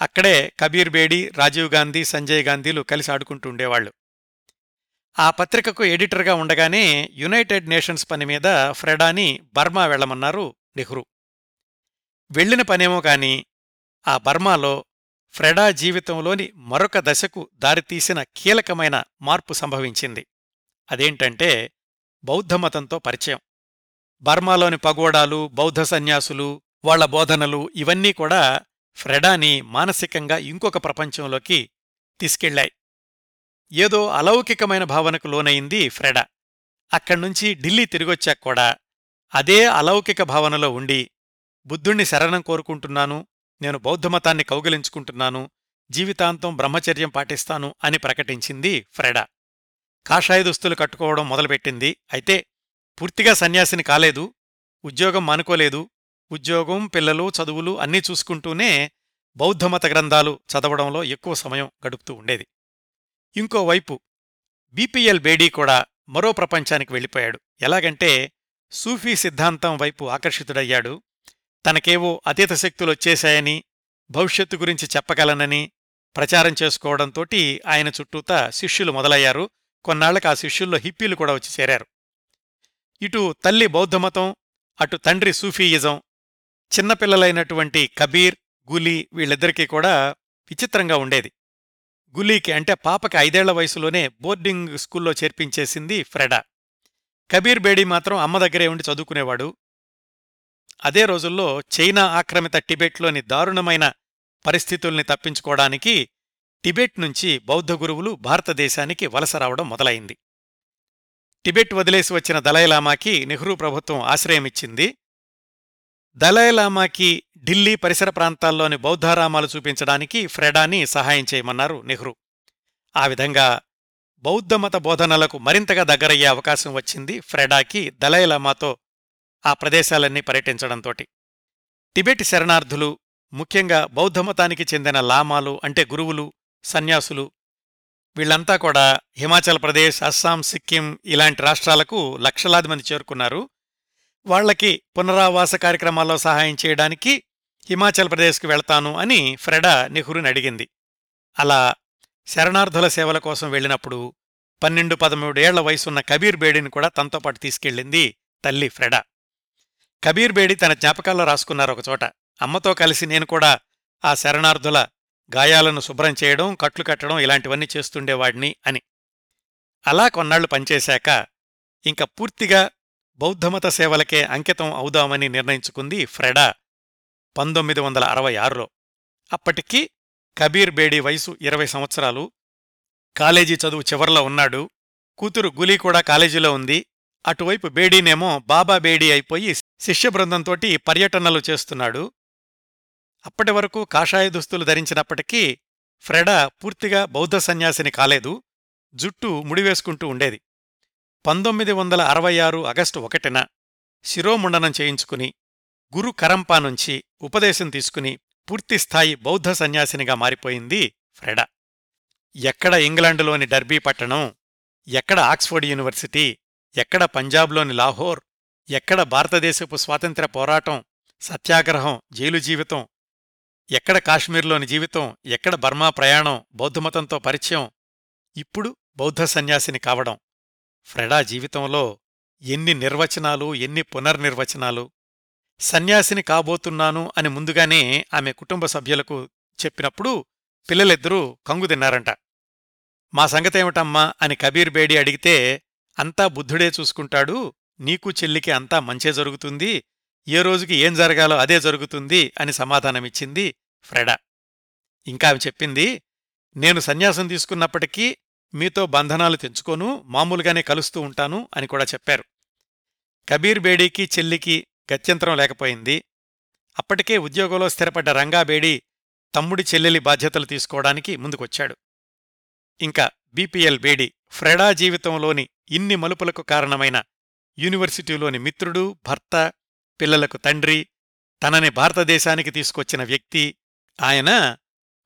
అక్కడే కబీర్ బేడీ రాజీవ్ గాంధీ సంజయ్ గాంధీలు కలిసి ఆడుకుంటూ ఉండేవాళ్ళు ఆ పత్రికకు ఎడిటర్గా ఉండగానే యునైటెడ్ నేషన్స్ పని మీద ఫ్రెడాని బర్మా వెళ్ళమన్నారు నెహ్రూ. వెళ్ళిన పనేమో కాని ఆ బర్మాలో ఫ్రెడా జీవితంలోని మరొక దశకు దారితీసిన కీలకమైన మార్పు సంభవించింది. అదేంటంటే బౌద్ధమతంతో పరిచయం. బర్మాలోని పగోడాలు బౌద్ధ సన్యాసులు వాళ్ళ బోధనలు ఇవన్నీ కూడా ఫ్రెడాని మానసికంగా ఇంకొక ప్రపంచంలోకి తీసుకెళ్ళాయి ఏదో అలౌకికమైన భావనకు లోనయింది ఫ్రెడా. అక్కడ్నుంచి ఢిల్లీ తిరిగొచ్చాక కూడా అదే అలౌకిక భావనలో ఉండి బుద్ధుణ్ణి శరణం కోరుకుంటున్నాను నేను బౌద్ధమతాన్ని కౌగిలించుకుంటున్నాను జీవితాంతం బ్రహ్మచర్యం పాటిస్తాను అని ప్రకటించింది ఫ్రెడా. కాషాయ దుస్తులు కట్టుకోవడం మొదలుపెట్టింది. అయితే పూర్తిగా సన్యాసిని కాలేదు ఉద్యోగం మానుకోలేదు ఉద్యోగం పిల్లలు చదువులు అన్నీ చూసుకుంటూనే బౌద్ధమత గ్రంథాలు చదవడంలో ఎక్కువ సమయం గడుపుతూ ఉండేది. ఇంకోవైపు బీపీఎల్ బేడీ కూడా మరో ప్రపంచానికి వెళ్ళిపోయాడు. ఎలాగంటే సూఫీ సిద్ధాంతం వైపు ఆకర్షితుడయ్యాడు. తనకేవో అతీత శక్తులొచ్చేశాయని భవిష్యత్తు గురించి చెప్పగలనని ప్రచారం చేసుకోవడంతోటి ఆయన చుట్టూతా శిష్యులు మొదలయ్యారు. కొన్నాళ్ళకు ఆ శిష్యుల్లో హిప్పీలు కూడా వచ్చి చేరారు. ఇటు తల్లి బౌద్ధమతం అటు తండ్రి సూఫీయిజం చిన్నపిల్లలైనటువంటి కబీర్ గులీ వీళ్ళిద్దరికీ కూడా విచిత్రంగా ఉండేది. గులీకి అంటే పాపకి ఐదేళ్ళ వయసులోనే బోర్డింగ్ స్కూల్లో చేర్పించేసింది ఫ్రెడా. కబీర్ బేడీ మాత్రం అమ్మ దగ్గరే ఉండి చదువుకునేవాడు. అదే రోజుల్లో చైనా ఆక్రమిత టిబెట్లోని దారుణమైన పరిస్థితుల్ని తప్పించుకోవడానికి టిబెట్ నుంచి బౌద్ధ గురువులు భారతదేశానికి వలస రావడం మొదలైంది. టిబెట్ వదిలేసి వచ్చిన దలైలామాకి నెహ్రూ ప్రభుత్వం ఆశ్రయమిచ్చింది దలైలామాకి ఢిల్లీ పరిసర ప్రాంతాల్లోని బౌద్ధారామాలు చూపించడానికి ఫ్రెడాని సహాయం చేయమన్నారు నెహ్రూ. ఆ విధంగా బౌద్ధమత బోధనలకు మరింతగా దగ్గరయ్యే అవకాశం వచ్చింది ఫ్రెడాకి దలైలామాతో ఆ ప్రదేశాలన్నీ పర్యటించడంతోటి. టిబెట్ శరణార్థులు ముఖ్యంగా బౌద్ధమతానికి చెందిన లామాలు అంటే గురువులు సన్యాసులు వీళ్ళంతా కూడా హిమాచల్ ప్రదేశ్ అస్సాం సిక్కిం ఇలాంటి రాష్ట్రాలకు లక్షలాది మంది చేరుకున్నారు. వాళ్ళకి పునరావాస కార్యక్రమాల్లో సహాయం చేయడానికి హిమాచల్ ప్రదేశ్కి వెళ్తాను అని ఫ్రెడా నెహ్రూని అడిగింది. అలా శరణార్థుల సేవల కోసం వెళ్ళినప్పుడు పన్నెండు పదమూడేళ్ళ వయసున్న కబీర్ బేడిని కూడా తనతో పాటు తీసుకెళ్ళింది తల్లి ఫ్రెడా. కబీర్ బేడి తన జ్ఞాపకాల్లో రాసుకున్నారు ఒకచోట. అమ్మతో కలిసి నేను కూడా ఆ శరణార్థుల గాయాలను శుభ్రం చేయడం కట్లు కట్టడం ఇలాంటివన్నీ చేస్తుండేవాడిని అని. అలా కొన్నాళ్ళు పనిచేశాక ఇంక పూర్తిగా బౌద్ధమత సేవలకే అంకితం అవుదామని నిర్ణయించుకుంది ఫ్రెడా పంతొమ్మిది వందల అరవై ఆరులో. అప్పటికి కబీర్ బేడి వయసు ఇరవై సంవత్సరాలు. కాలేజీ చదువు చివర్లో ఉన్నాడు. కూతురు గులీ కూడా కాలేజీలో ఉంది. అటువైపు బేడీనేమో బాబా బేడీ అయిపోయి శిష్య బృందంతోటి పర్యటనలు చేస్తున్నాడు. అప్పటి వరకు కాషాయ దుస్తులు ధరించినప్పటికీ ఫ్రెడా పూర్తిగా బౌద్ధ సన్యాసిని కాలేదు. జుట్టు ముడివేసుకుంటూ ఉండేది. పంతొమ్మిది వందల అరవై ఆరు ఆగస్టు ఒకటిన శిరోముండనం చేయించుకుని గురు కరంపా నుంచి ఉపదేశం తీసుకుని పూర్తిస్థాయి బౌద్ధ సన్యాసినిగా మారిపోయింది ఫ్రెడా. ఎక్కడ ఇంగ్లాండులోని డర్బీ పట్టణం ఎక్కడ ఆక్స్ఫోర్డ్ యూనివర్సిటీ ఎక్కడ పంజాబ్లోని లాహోర్ ఎక్కడ భారతదేశపు స్వాతంత్ర్య పోరాటం సత్యాగ్రహం జైలు జీవితం ఎక్కడ కాశ్మీర్లోని జీవితం ఎక్కడ బర్మా ప్రయాణం బౌద్ధమతంతో పరిచయం ఇప్పుడు బౌద్ధ సన్యాసిని కావడం. ఫ్రెడా జీవితంలో ఎన్ని నిర్వచనాలు ఎన్ని పునర్నిర్వచనాలు. సన్యాసిని కాబోతున్నాను అని ముందుగానే ఆమె కుటుంబ సభ్యులకు చెప్పినప్పుడు పిల్లలిద్దరూ కంగు తిన్నారంట. మా సంగతేమిటమ్మా అని కబీర్ బేడి అడిగితే అంతా బుద్ధుడే చూసుకుంటాడు. నీకు చెల్లికి అంతా మంచే జరుగుతుంది. ఏ రోజుకి ఏం జరగాలో అదే జరుగుతుంది అని సమాధానమిచ్చింది ఫ్రెడా. ఇంకా చెప్పింది నేను సన్యాసం తీసుకున్నప్పటికీ మీతో బంధనాలు తెంచుకోను మామూలుగానే కలుస్తూ ఉంటాను అని కూడా చెప్పారు. కబీర్ బేడీకి చెల్లికి గత్యంతరం లేకపోయింది. అప్పటికే ఉద్యోగంలో స్థిరపడ్డ రంగాబేడి తమ్ముడి చెల్లెలి బాధ్యతలు తీసుకోవడానికి ముందుకొచ్చాడు. ఇంకా బీపీఎల్ వేడి ఫ్రెడా జీవితంలోని ఇన్ని మలుపులకు కారణమైన యూనివర్సిటీలోని మిత్రుడు భర్త పిల్లలకు తండ్రి తనని భారతదేశానికి తీసుకొచ్చిన వ్యక్తి ఆయన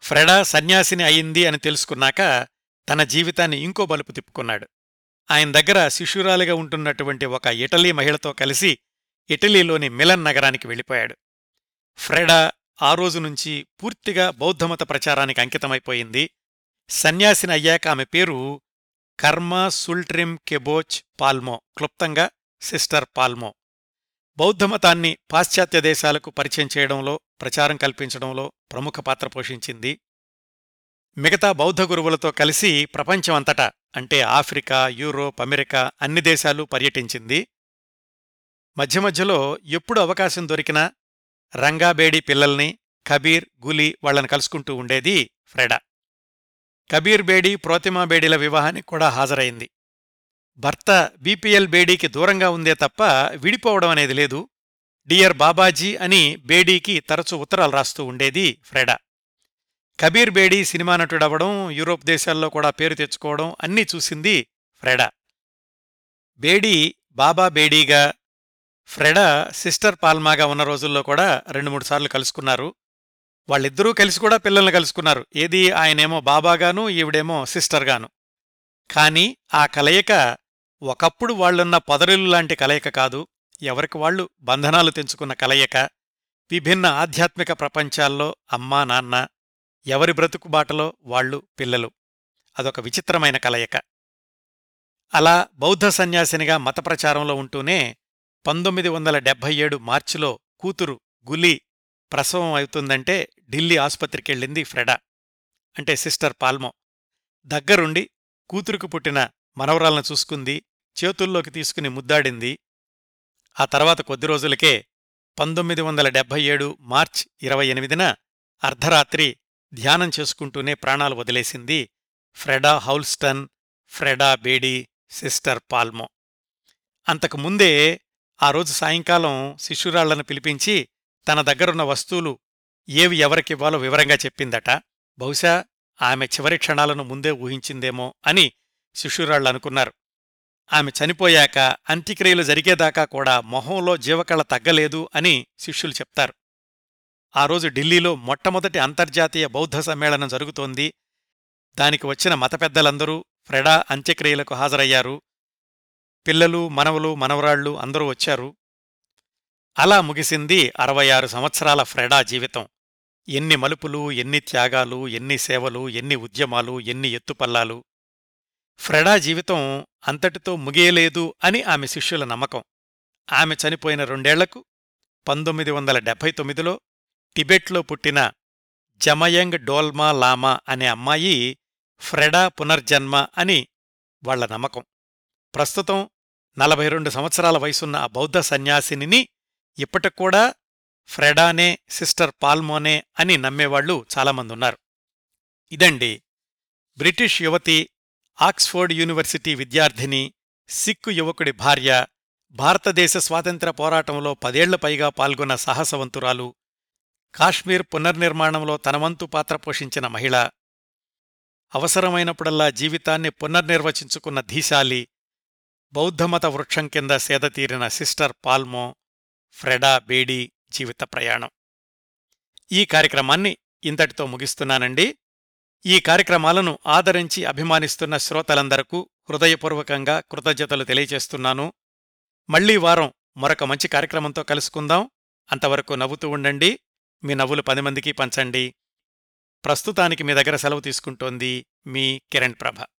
ఫ్రెడా సన్యాసిని అయింది అని తెలుసుకున్నాక తన జీవితాన్ని ఇంకో బలుపు తిప్పుకున్నాడు. ఆయన దగ్గర శిష్యురాలిగా ఉంటున్నటువంటి ఒక ఇటలీ మహిళతో కలిసి ఇటలీలోని మిలన్ నగరానికి వెళ్ళిపోయాడు. ఫ్రెడా ఆ రోజు నుంచి పూర్తిగా బౌద్ధమత ప్రచారానికి అంకితమైపోయింది. సన్యాసిని అయ్యాక ఆమె పేరు కర్మ సుల్ట్రిమ్ కెబోచ్ పాల్మో క్లుప్తంగా సిస్టర్ పాల్మో. బౌద్ధమతాన్ని పాశ్చాత్య దేశాలకు పరిచయం చేయడంలో ప్రచారం కల్పించడంలో ప్రముఖ పాత్ర పోషించింది. మిగతా బౌద్ధ గురువులతో కలిసి ప్రపంచమంతటా అంటే ఆఫ్రికా యూరోప్ అమెరికా అన్ని దేశాలు పర్యటించింది. మధ్య మధ్యలో ఎప్పుడు అవకాశం దొరికినా రంగాబేడి పిల్లల్ని కబీర్ గులి వాళ్ళను కలుసుకుంటూ ఉండేది ఫ్రెడా. కబీర్ బేడీ ప్రోతిమా బేడీల వివాహానికి కూడా హాజరైంది. భర్త బీపీఎల్ బేడీకి దూరంగా ఉందే తప్ప విడిపోవడం అనేది లేదు. డియర్ బాబాజీ అని బేడీకి తరచూ ఉత్తరాలు రాస్తూ ఉండేది ఫ్రెడా. కబీర్ బేడీ సినిమా నటుడవడం యూరోప్ దేశాల్లో కూడా పేరు తెచ్చుకోవడం అన్నీ చూసింది ఫ్రెడా. బేడీ బాబా బేడీగా ఫ్రెడా సిస్టర్ పాల్మాగా ఉన్న రోజుల్లో కూడా రెండు మూడు సార్లు కలుసుకున్నారు. వాళ్ళిద్దరూ కలిసి కూడా పిల్లల్ని కలుసుకున్నారు. ఏది ఆయనేమో బాబాగాను ఈవిడేమో సిస్టర్గాను. కాని ఆ కలయిక ఒకప్పుడు వాళ్ళున్న పొదరిల్లు లాంటి కలయిక కాదు. ఎవరికి వాళ్ళు బంధనాలు తెంచుకున్న కలయిక. విభిన్న ఆధ్యాత్మిక ప్రపంచాల్లో అమ్మా నాన్న ఎవరి బ్రతుకు బాటలో వాళ్ళు పిల్లలు. అదొక విచిత్రమైన కలయిక. అలా బౌద్ధ సన్యాసినిగా మతప్రచారంలో ఉంటూనే పంతొమ్మిది వందల డెబ్భై ఏడు మార్చిలో కూతురు గులీ ప్రసవం అవుతుందంటే ఢిల్లీ ఆసుపత్రికెళ్ళింది ఫ్రెడా అంటే సిస్టర్ పాల్మో. దగ్గరుండి కూతురుకు పుట్టిన మనవరాలను చూసుకుంది చేతుల్లోకి తీసుకుని ముద్దాడింది. ఆ తర్వాత కొద్ది రోజులకే పంతొమ్మిది వందల డెబ్భై ఏడు మార్చ్ ఇరవై ఎనిమిదిన అర్ధరాత్రి ధ్యానం చేసుకుంటూనే ప్రాణాలు వదిలేసింది Freda Houlston Freda Bedi sister Palmo. అంతకు ముందే ఆ రోజు సాయంకాలం శిష్యురాళ్ళను పిలిపించి తన దగ్గరున్న వస్తువులు ఏవి ఎవరికివ్వాలో వివరంగా చెప్పిందట. బహుశా ఆమె చివరి క్షణాలను ముందే ఊహించిందేమో అని శిష్యురాళ్ళు అనుకున్నారు. ఆమె చనిపోయాక అంత్యక్రియలు జరిగేదాకా కూడా మొహంలో జీవకళ తగ్గలేదు అని శిష్యులు చెప్తారు. ఆ రోజు ఢిల్లీలో మొట్టమొదటి అంతర్జాతీయ బౌద్ధ సమ్మేళనం జరుగుతోంది. దానికి వచ్చిన మత పెద్దలందరూ ఫ్రెడా అంత్యక్రియలకు హాజరయ్యారు. పిల్లలు మనవలు మనవరాళ్ళు అందరూ వచ్చారు. అలా ముగిసింది అరవై ఆరు సంవత్సరాల ఫ్రెడా జీవితం. ఎన్ని మలుపులు ఎన్ని త్యాగాలు ఎన్ని సేవలు ఎన్ని ఉద్యమాలు ఎన్ని ఎత్తుపల్లాలు. ఫ్రెడా జీవితం అంతటితో ముగియలేదు అని ఆమె శిష్యుల నమ్మకం. ఆమె చనిపోయిన రెండేళ్ళకు పంతొమ్మిది వందల డెబ్భై తొమ్మిదిలో టిబెట్లో పుట్టిన జమయంగ్ డోల్మా లామా అనే అమ్మాయి ఫ్రెడా పునర్జన్మ అని వాళ్ళ నమ్మకం. ప్రస్తుతం నలభై రెండు సంవత్సరాల వయసున్న ఆ బౌద్ధ ఇప్పటికూడా ఫ్రెడానే సిస్టర్ పాల్మోనే అని నమ్మేవాళ్ళు చాలామందున్నారు. ఇదండి బ్రిటిష్ యువతి ఆక్స్ఫోర్డ్ యూనివర్సిటీ విద్యార్థిని సిక్కు యువకుడి భార్య భారతదేశ స్వాతంత్ర పోరాటంలో పదేళ్ళ పైగా పాల్గొన్న సాహసవంతురాలు కాశ్మీర్ పునర్నిర్మాణంలో తనవంతు పాత్ర పోషించిన మహిళ అవసరమైనప్పుడల్లా జీవితాన్ని పునర్నిర్వచించుకున్న ధీశాలి బౌద్ధమత వృక్షం కింద సేదతీరిన సిస్టర్ పాల్మో ఫ్రెడా బేడీ జీవిత ప్రయాణం. ఈ కార్యక్రమాన్ని ఇంతటితో ముగిస్తున్నానండి. ఈ కార్యక్రమాలను ఆదరించి అభిమానిస్తున్న శ్రోతలందరకు హృదయపూర్వకంగా కృతజ్ఞతలు తెలియచేస్తున్నాను మళ్ళీ వారం మరొక మంచి కార్యక్రమంతో కలుసుకుందాం. అంతవరకు నవ్వుతూ ఉండండి. మీ నవ్వులు పది మందికి పంచండి. ప్రస్తుతానికి మీ దగ్గర సెలవు తీసుకుంటోంది మీ కిరణ్ ప్రభ.